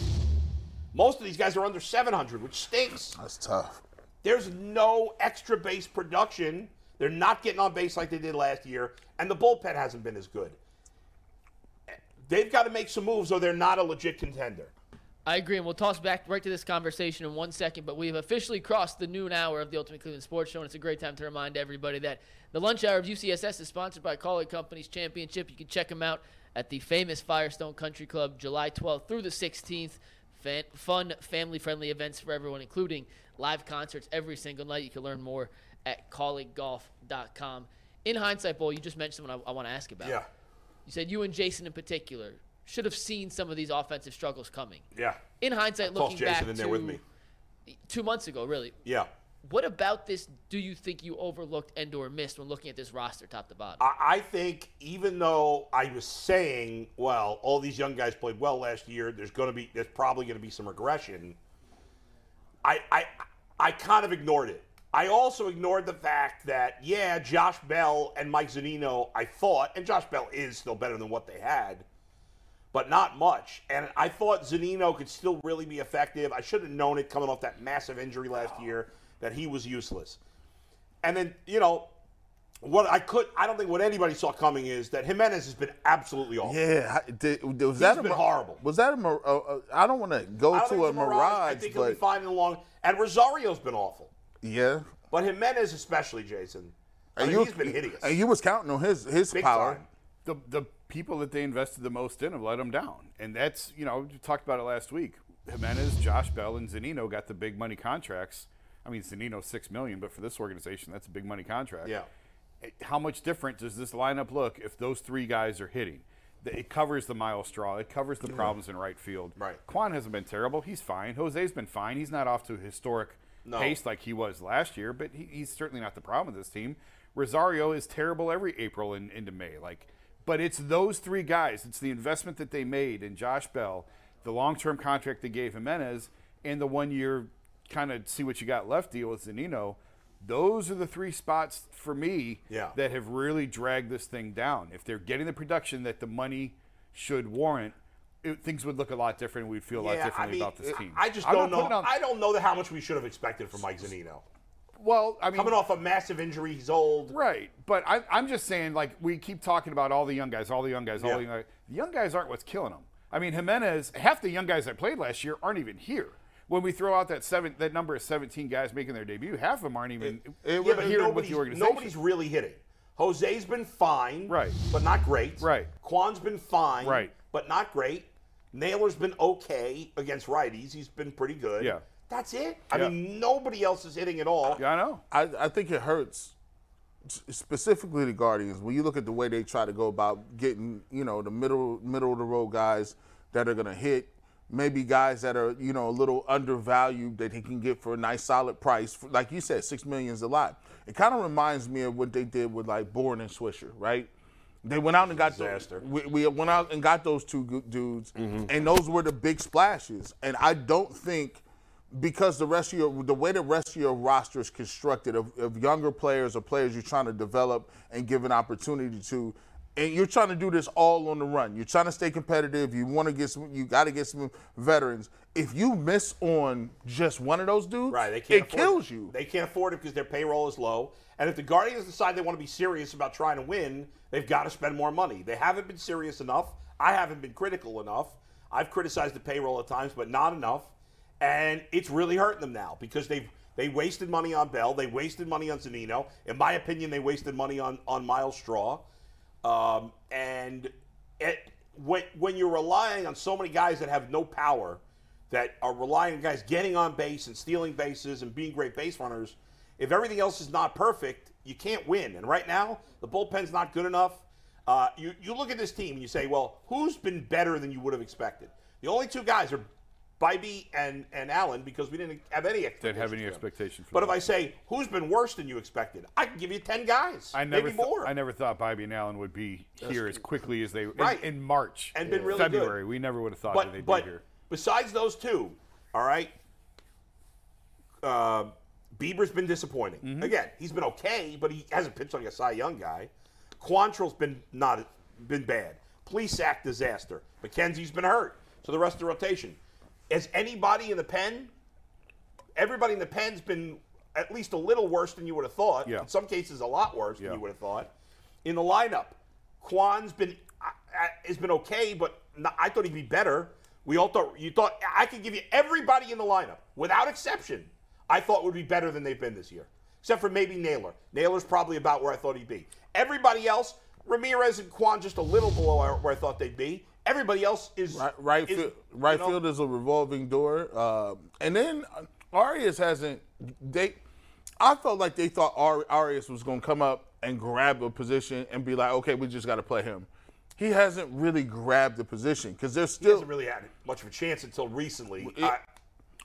Most of these guys are under 700, which stinks. That's tough. There's no extra base production. They're not getting on base like they did last year, and the bullpen hasn't been as good. They've got to make some moves, or they're not a legit contender. I agree, and we'll toss back right to this conversation in one second. But we have officially crossed the noon hour of the Ultimate Cleveland Sports Show, and it's a great time to remind everybody that the lunch hour of UCSS is sponsored by Kaulig Companies Championship. You can check them out at the famous Firestone Country Club, July 12th through the 16th. Fan, fun, family-friendly events for everyone, including live concerts every single night. You can learn more at calligolf.com. In hindsight, Bull, you just mentioned someone I, I want to ask about. Yeah, You said you and Jason in particular should have seen some of these offensive struggles coming. yeah. In hindsight, Toss looking Jason back in to with me. two months ago, really, Yeah. What about this do you think you overlooked and or missed when looking at this roster top to bottom? I, think even though I was saying, well, all these young guys played well last year, there's to be, there's probably going to be some regression. I, I, I kind of ignored it. I also ignored the fact that, yeah, Josh Bell and Mike Zunino, I thought, and Josh Bell is still better than what they had, but not much. And I thought Zunino could still really be effective. I should have known it coming off that massive injury last year that he was useless. And then, you know, what I could, I don't think what anybody saw coming is that Gimenez has been absolutely awful. Yeah, did, was that a been mir- horrible. Was that a? mir- uh, uh, I don't want to go I don't think to a it's mirage, I think he'll be but fine in the long. And Rosario's been awful, yeah. but Gimenez especially, Jason. I And mean, you, he's been hideous. And you was counting on his his Big power. time. the the people that they invested the most in have let them down, and that's you know we talked about it last week. Gimenez, Josh Bell, and Zunino got the big money contracts. I mean, Zunino six million, but for this organization, that's a big money contract. Yeah. Eh, How much different does this lineup look if those three guys are hitting? It covers the Myles Straw. It covers the problems in right field. Right. Kwan hasn't been terrible. He's fine. Jose's been fine. He's not off to a historic No. pace like he was last year, but he, he's certainly not the problem with this team. Rosario is terrible every April and into May. Like, but it's those three guys. It's the investment that they made in Josh Bell, the long-term contract they gave Gimenez, and the one-year kind of see what you got left deal with Zunino. Those are the three spots for me Yeah. that have really dragged this thing down. If they're getting the production that the money should warrant, it, things would look a lot different. We'd feel a lot yeah, differently I mean, about this team. I just I'm don't know. on- I don't know how much we should have expected from Mike Zunino. well, I mean, Coming off a massive injury, he's old. Right, but I, I'm just saying, like we keep talking about all the young guys, all the young guys, all Yeah. the young guys. The young guys aren't what's killing them. I mean, Gimenez, half the young guys that played last year aren't even here. When we throw out that seven, that number of 17 guys making their debut, half of them aren't even it Yeah, here with nobody's, the organization. nobody's really hitting. Jose's been fine, Right. but not great. Right. Kwan's been fine, Right. but not great. Naylor's been okay against righties. He's been pretty good. Yeah. That's it. I Yeah. mean, nobody else is hitting at all. yeah, I know. I, I think it hurts specifically the Guardians when you look at the way they try to go about getting you know the middle middle of the road guys that are gonna hit maybe guys that are you know a little undervalued that he can get for a nice solid price like you said six million is a lot it kind of reminds me of what they did with like Bourn and Swisher right they went out and got those, Disaster. we, we went out and got those two good dudes, mm-hmm. and those were the big splashes. And I don't think because the rest of your the way the rest of your roster is constructed of, of younger players or players you're trying to develop and give an opportunity to, and you're trying to do this all on the run. You're trying to stay competitive. You want to get some. You got to get some veterans. If you miss on just one of those dudes, Right, they can't it afford kills it. you. They can't afford it because their payroll is low. And if the Guardians decide they want to be serious about trying to win, they've got to spend more money. They haven't been serious enough. I haven't been critical enough. I've criticized the payroll at times, but not enough. And it's really hurting them now because they've they wasted money on Bell. They wasted money on Zunino. In my opinion, they wasted money on on Myles Straw. Um, and it, when when you're relying on so many guys that have no power, that are relying on guys getting on base and stealing bases and being great base runners, if everything else is not perfect, you can't win. And right now, the bullpen's not good enough. Uh, you you look at this team and you say, well, who's been better than you would have expected? The only two guys are Bibee and and Allen because we didn't have any Didn't expectations. have any for them. expectation for But if. I say who's been worse than you expected, I can give you ten guys, I never, maybe th- more. I never thought Bibee and Allen would be here as quickly as they in- Right. in, March And been really good. February. We never would have thought that they'd but be here. besides those two, all right. Uh, Bieber's been disappointing. Mm-hmm. Again, he's been okay, but he hasn't pitched like a Cy Young guy. Quantrill's been not been bad. Plesac disaster. McKenzie's been hurt. So the rest of the rotation. Has anybody in the pen? Everybody in the pen's been at least a little worse than you would have thought. Yeah. In some cases, a lot worse Yeah. than you would have thought. In the lineup, Kwan's been uh, uh, has been okay, but not, I thought he'd be better. We all thought you thought I could give you everybody in the lineup without exception. I thought would be better than they've been this year, except for maybe Naylor. Naylor's probably about where I thought he'd be. Everybody else, Ramirez and Kwan, just a little below where I thought they'd be. Everybody else is Right, right, is, field, right you know, field is a revolving door. Um, and then Arias hasn't. They, I felt like they thought Ari- Arias was going to come up and grab a position and be like, okay, we just got to play him. He hasn't really grabbed the position because there's He still. hasn't really had much of a chance until recently. It- I-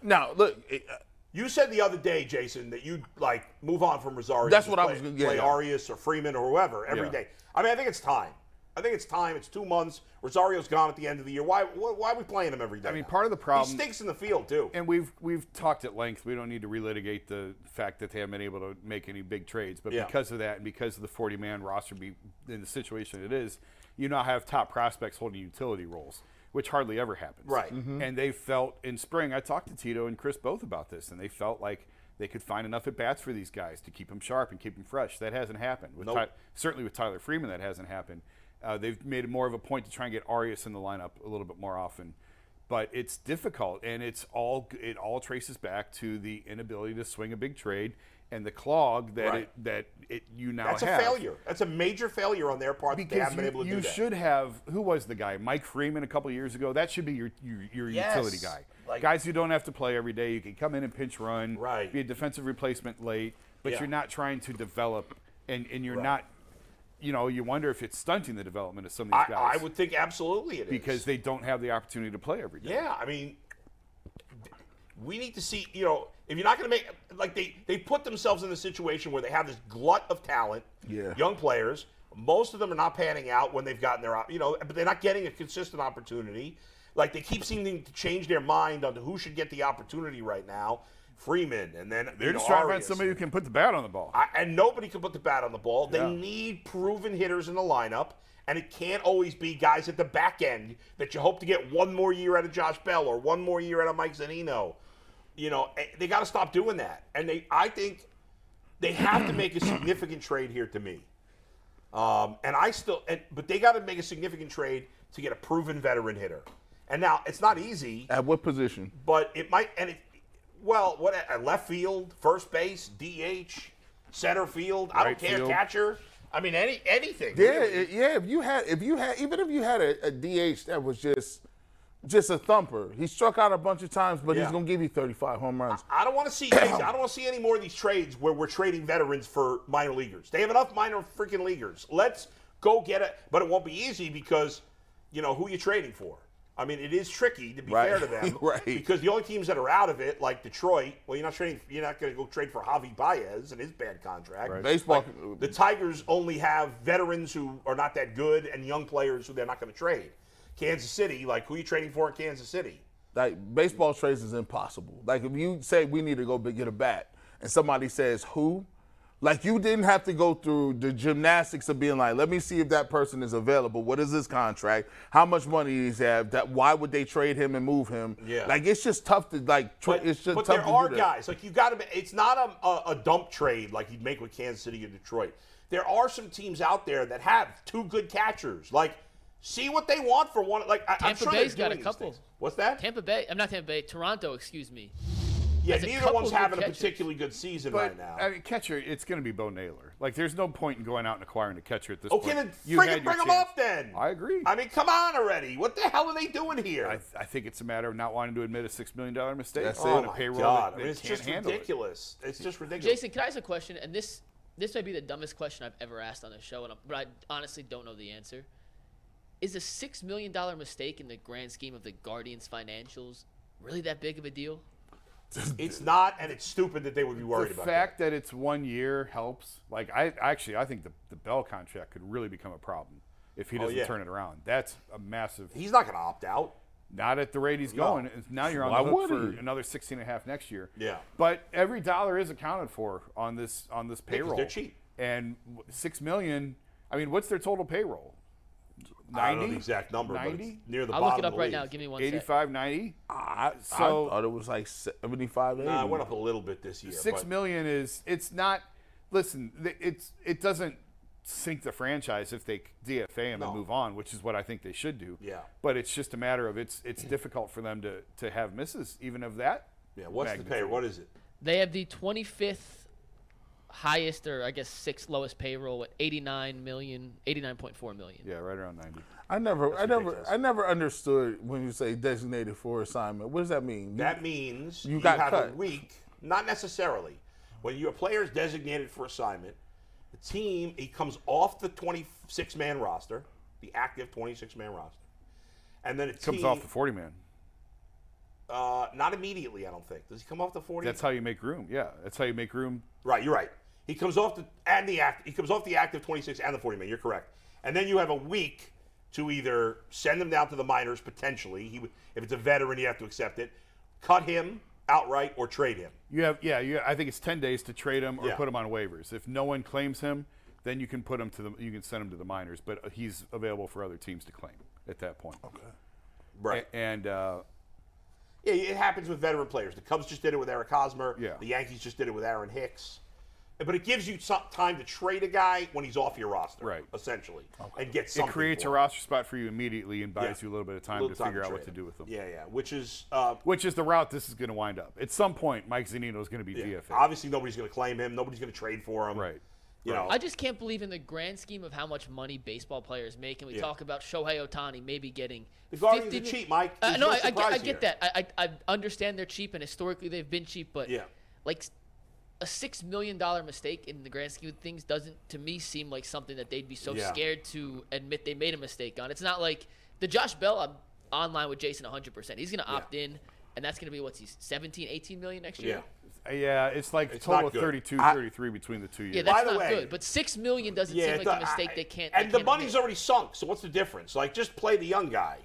now, look, it, uh, You said the other day, Jason, that you'd like move on from Rosario. That's what I was gonna- yeah, play yeah. Arias or Freeman or whoever every Yeah. day. I mean, I think it's time. I think it's time. It's two months. Rosario's gone at the end of the year. Why? Why, why are we playing him every day? I mean, now? part of the problem- He stinks in the field too. And we've we've talked at length. We don't need to relitigate the fact that they haven't been able to make any big trades, but Yeah. because of that and because of the 40 man roster be in the situation it is, you now have top prospects holding utility roles, which hardly ever happens. Right. Mm-hmm. And they felt in spring. I talked to Tito and Chris both about this, and they felt like they could find enough at bats for these guys to keep them sharp and keep them fresh. That hasn't happened. With Nope. Ty- certainly with Tyler Freeman, that hasn't happened. Uh, they've made more of a point to try and get Arias in the lineup a little bit more often but it's difficult and it's all it all traces back to the inability to swing a big trade and the clog that Right. it that it you now That's a failure. That's a major failure on their part. because you, able to you do that. should have who was the guy Mike Freeman a couple years ago that should be your your, your Yes. utility guy Like- guys who don't have to play every day you can come in and pinch run Right. be a defensive replacement late but Yeah. you're not trying to develop and and you're Right. not you know you wonder if it's stunting the development of some of I, these guys I would think absolutely it is because they don't have the opportunity to play every day Yeah, I mean, we need to see. You know, if you're not going to make like they they put themselves in the situation where they have this glut of talent, Yeah. young players. Most of them are not panning out when they've gotten their, you know, but they're not getting a consistent opportunity. Like they keep seeming to change their mind on who should get the opportunity right now. Freeman, and then they're just know, trying to find somebody who can put the bat on the ball I, and nobody can put the bat on the ball. They Yeah. need proven hitters in the lineup, and it can't always be guys at the back end that you hope to get one more year out of Josh Bell or one more year out of Mike Zunino. You know, eh, they got to stop doing that. And they, I think, they have to make a significant trade here to me. Um, and I still, and, but they got to make a significant trade to get a proven veteran hitter. And now it's not easy at what position? but it might and it well what at left field first base dh center field i don't care field. catcher i mean any anything Yeah, really. yeah. If you had, if you had, even if you had a, a DH that was just, just a thumper. He struck out a bunch of times, but Yeah. he's gonna give you 35 home runs. i don't want to see i don't want to see any more of these trades where we're trading veterans for minor leaguers they have enough minor freaking leaguers let's go get it but it won't be easy because you know who you trading for I mean, it is tricky to be Right. fair to them, Right. Because the only teams that are out of it, like Detroit, well, you're not trading. You're not going to go trade for Javi Baez and his bad contract. Baseball. Like, the Tigers only have veterans who are not that good and young players who they're not going to trade. Kansas City, like who are you trading for in Kansas City? like baseball trades is impossible. Like if you say we need to go get a bat, and somebody says who, like you didn't have to go through the gymnastics of being like, let me see if that person is available. What is his contract? How much money does he have? That why would they trade him and move him? Yeah. Like it's just tough to like. Tra- But, it's just but tough there to are do that. guys like you got to. Be it's not a, a, a dump trade like you'd make with Kansas City or Detroit. There are some teams out there that have two good catchers. Like, see what they want for one. Like, I, I'm Tampa sure Bay's they're got a these couple. things. What's that? Tampa Bay, I'm not Tampa Bay, Toronto, excuse me. Yeah, has neither one's good having a catchers. particularly good season But right now. I mean, catcher, it's going to be Bo Naylor. Like, there's no point in going out and acquiring a catcher at this Okay, point. then You had your bring them chance. up then. I agree. I mean, come on already. What the hell are they doing here? I, I think it's a matter of not wanting to admit a six million dollar mistake That's on it. a oh my payroll God! that, I mean, it's just handle it. ridiculous. It's just ridiculous. Jason, can I ask a question? And this this may be the dumbest question I've ever asked on the show, and I'm, but I honestly don't know the answer. Is a six million dollar mistake in the grand scheme of the Guardians' financials really that big of a deal? It's not, and it's stupid that they would be worried the about The fact that. it's one year helps. Like I actually, I think the the Bell contract could really become a problem if he oh, doesn't Oh, yeah. turn it around. That's a massive. He's not going to opt out. Not at the rate he's No. going. And Now you're on Why the hook for he? another 16 and a half next year. Yeah. But every dollar is accounted for on this on this payroll. they're cheap. And six million. I mean, what's their total payroll? I don't know 90? the exact number, but 90? it's near the I'll bottom look it of up the right league. now. Give me one sec. 85, 90? I, So- I thought it was like 75, 80. Nah, it went up a little bit this year. Six but million is it's not. Listen, th- it's it doesn't sink the franchise if they DFA him No. and move on, which is what I think they should do. Yeah. But it's just a matter of it's it's difficult for them to to have misses even of that. Yeah, what's the pay? magnitude. What is it? They have the 25th highest, or I guess sixth lowest payroll at 89 million, 89.4 million. Yeah, right around ninety. I never, I never. I never understood when you say designated for assignment. What does that mean? That means You you, got have a cut. week. Not necessarily. When your player is designated for assignment, the team he comes off the 26 man roster, the active 26 man roster, and then it Comes off the forty man. Uh, not immediately, I don't think. Does he come off the 40? That's how you make room. Yeah, that's how you make room. Right, you're right. He comes off the and the act. He comes off the active 26 and the 40 man. You're correct. And then you have a week to either send him down to the minors potentially. He would, if it's a veteran, you have to accept it. Cut him outright or trade him. You have yeah. You, I think it's ten days to trade him or Yeah. put him on waivers. If no one claims him, then you can put him to the you can send him to the minors. But he's available for other teams to claim at that point. Okay. Right. and uh, Yeah, it happens with veteran players. The Cubs just did it with Eric Hosmer. Yeah. The Yankees just did it with Aaron Hicks. But it gives you some time to trade a guy when he's off your roster, Right. Essentially, and get it creates a for him. roster spot for you immediately and buys Yeah. you a little bit of time Little to figure out trade what to do with them. Yeah, yeah. Which is, uh, Which is the route this is going to wind up. At some point, Mike Zunino is going to be yeah. DFA. obviously nobody's going to claim him. Nobody's going to trade for him. Right. You know. I just can't believe in the grand scheme of how much money baseball players make, and we Yeah. talk about Shohei Ohtani maybe getting. The Guardians 50 are cheap, Mike. Uh, There's no, no I, I, get, I get that. I, I, I understand they're cheap, and historically they've been cheap, but Yeah. like a six million dollar mistake in the grand scheme of things doesn't, to me, seem like something that they'd be so Yeah. scared to admit they made a mistake on. It's not like the Josh Bell. I'm online with Jason 100. percent He's going to opt in, and that's going to be what's he 17, 18 million next year. yeah. Yeah, it's like It's total not 32, I- 33 between the two years. Yeah, that's By the not way- good. But six million doesn't Yeah, seem it like a do- mistake I- they can't. And they the can't money's admit. already sunk. So what's the difference? Like, just play the young guy.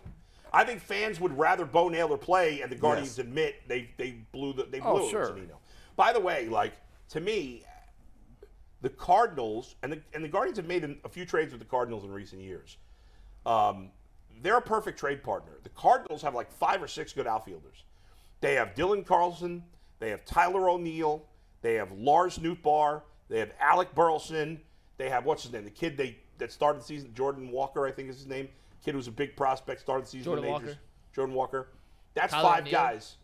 I think fans would rather Bo Naylor play, and the Guardians Yes. admit they they blew the they oh, blew Oh, it, sure. Zunino. By the way, like to me, the Cardinals and the and the Guardians have made a few trades with the Cardinals in recent years. Um, they're a perfect trade partner. The Cardinals have like five or six good outfielders. They have Dylan Carlson. They have Tyler O'Neill. They have Lars Nootbaar. They have Alec Burleson. They have what's his name? The kid they that started the season, Jordan Walker, I think is his name. Kid who's a big prospect, started the season. Jordan in the majors. Walker. Jordan Walker. That's Tyler five O'Neill. guys.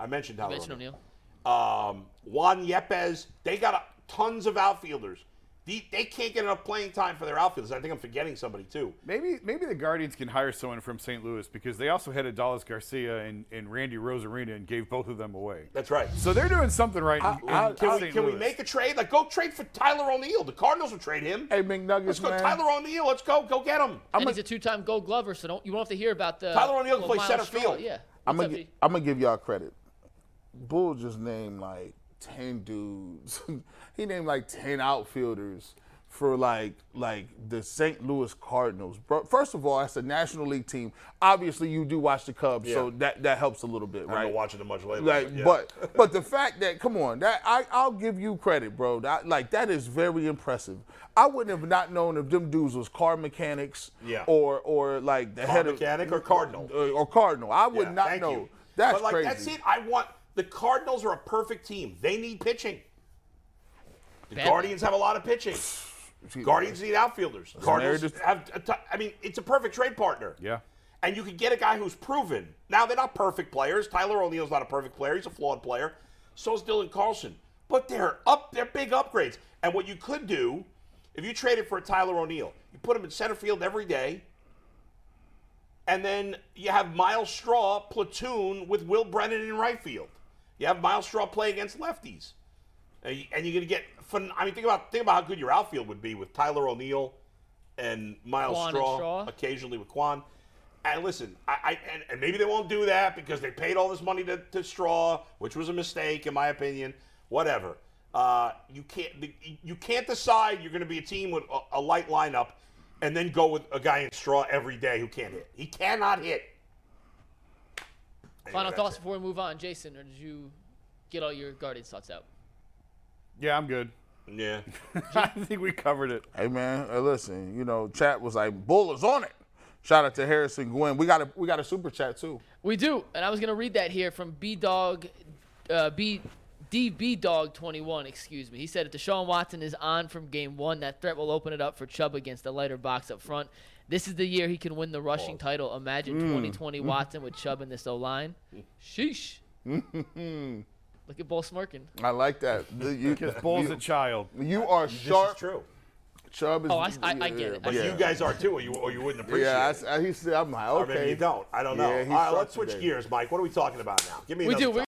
I mentioned Tyler mentioned O'Neill. O'Neill. Um, Juan Yepez. They got a, tons of outfielders. The, they can't get enough playing time for their outfielders. I think I'm forgetting somebody too. Maybe maybe the Guardians can hire someone from St. Louis because they also had Adolis Garcia and, and Randy Arozarena and gave both of them away. That's right. So they're doing something right in, in I- Can, we, St. can we make a trade? Like, go trade for Tyler O'Neill. The Cardinals will trade him. Hey, McNuggets, Let's go, man. Tyler O'Neill. Let's go. Go get him. and he's a two-time Gold Glover, so don't you won't have to hear about the. Tyler O'Neill can play center field. Yeah. I'm gonna, gi- I'm gonna give y'all credit. Bull just named like ten dudes. he named like ten outfielders for like like the St. Louis Cardinals. Bro, first of all, that's a National League team. Obviously, you do watch the Cubs, so that that helps a little bit, I'm right? watching it much later. Like, yeah. but but the fact that come on, that I I'll give you credit, bro. That like that is very impressive. I wouldn't have not known if them dudes was car mechanics, Yeah. or or like the Car head mechanic of, or Cardinal? or, or Cardinal. I would Yeah, not know. you. That's but like crazy. that's it. I want the Cardinals are a perfect team. They need pitching. The Bad- Guardians have a lot of pitching. Guardians need outfielders. Cardinals just- have. A t- I mean, it's a perfect trade partner. Yeah. And you could get a guy who's proven. Now they're not perfect players. Tyler O'Neill's not a perfect player. He's a flawed player. So is Dylan Carlson. But they're up. They're big upgrades. And what you could do, if you traded for a Tyler O'Neill, you put him in center field every day. And then you have Myles Straw platoon with Will Brennan in right field. You have Myles Straw play against lefties. And you- and you're going to get fun, I mean, think about think about how good your outfield would be with Tyler O'Neill and Miles Kwan and Straw, Straw. occasionally with Kwan. And listen, I, I and, and maybe they won't do that because they paid all this money to, to Straw, which was a mistake in my opinion. Whatever. Uh, you can't you can't decide you're going to be a team with a, a light lineup and then go with a guy in Straw every day who can't hit. He cannot hit. Anyway, Final that's thoughts it. before we move on, Jason, or did you get all your Guardians thoughts out? Yeah, I'm good. Yeah. I think we covered it. Hey man, uh, listen, you know, chat was like, Bull is on it. Shout out to Harrison Gwynn. We got a we got a super chat too. We do, and I was gonna read that here from B Dog, uh, B DB Dog 21. Excuse me. He said if Deshaun Watson is on from Game One, that threat will open it up for Chubb against the lighter box up front. This is the year he can win the rushing title. Imagine mm. 2020 Watson with Chubb in this O line. Sheesh. Look at Bull smirking. I like that. The- You, Because Bull's you, a child. you are This is sharp. true. Chubb is. Oh, I- I- I get it. But yeah. you guys are too, or you, or you wouldn't appreciate Yeah, I it. s- I, he said, I'm like, Or okay. maybe you don't. I don't know. Yeah, he's All right, sharp let's switch today. gears, Mike. What are we talking about now? Give me We another do. We're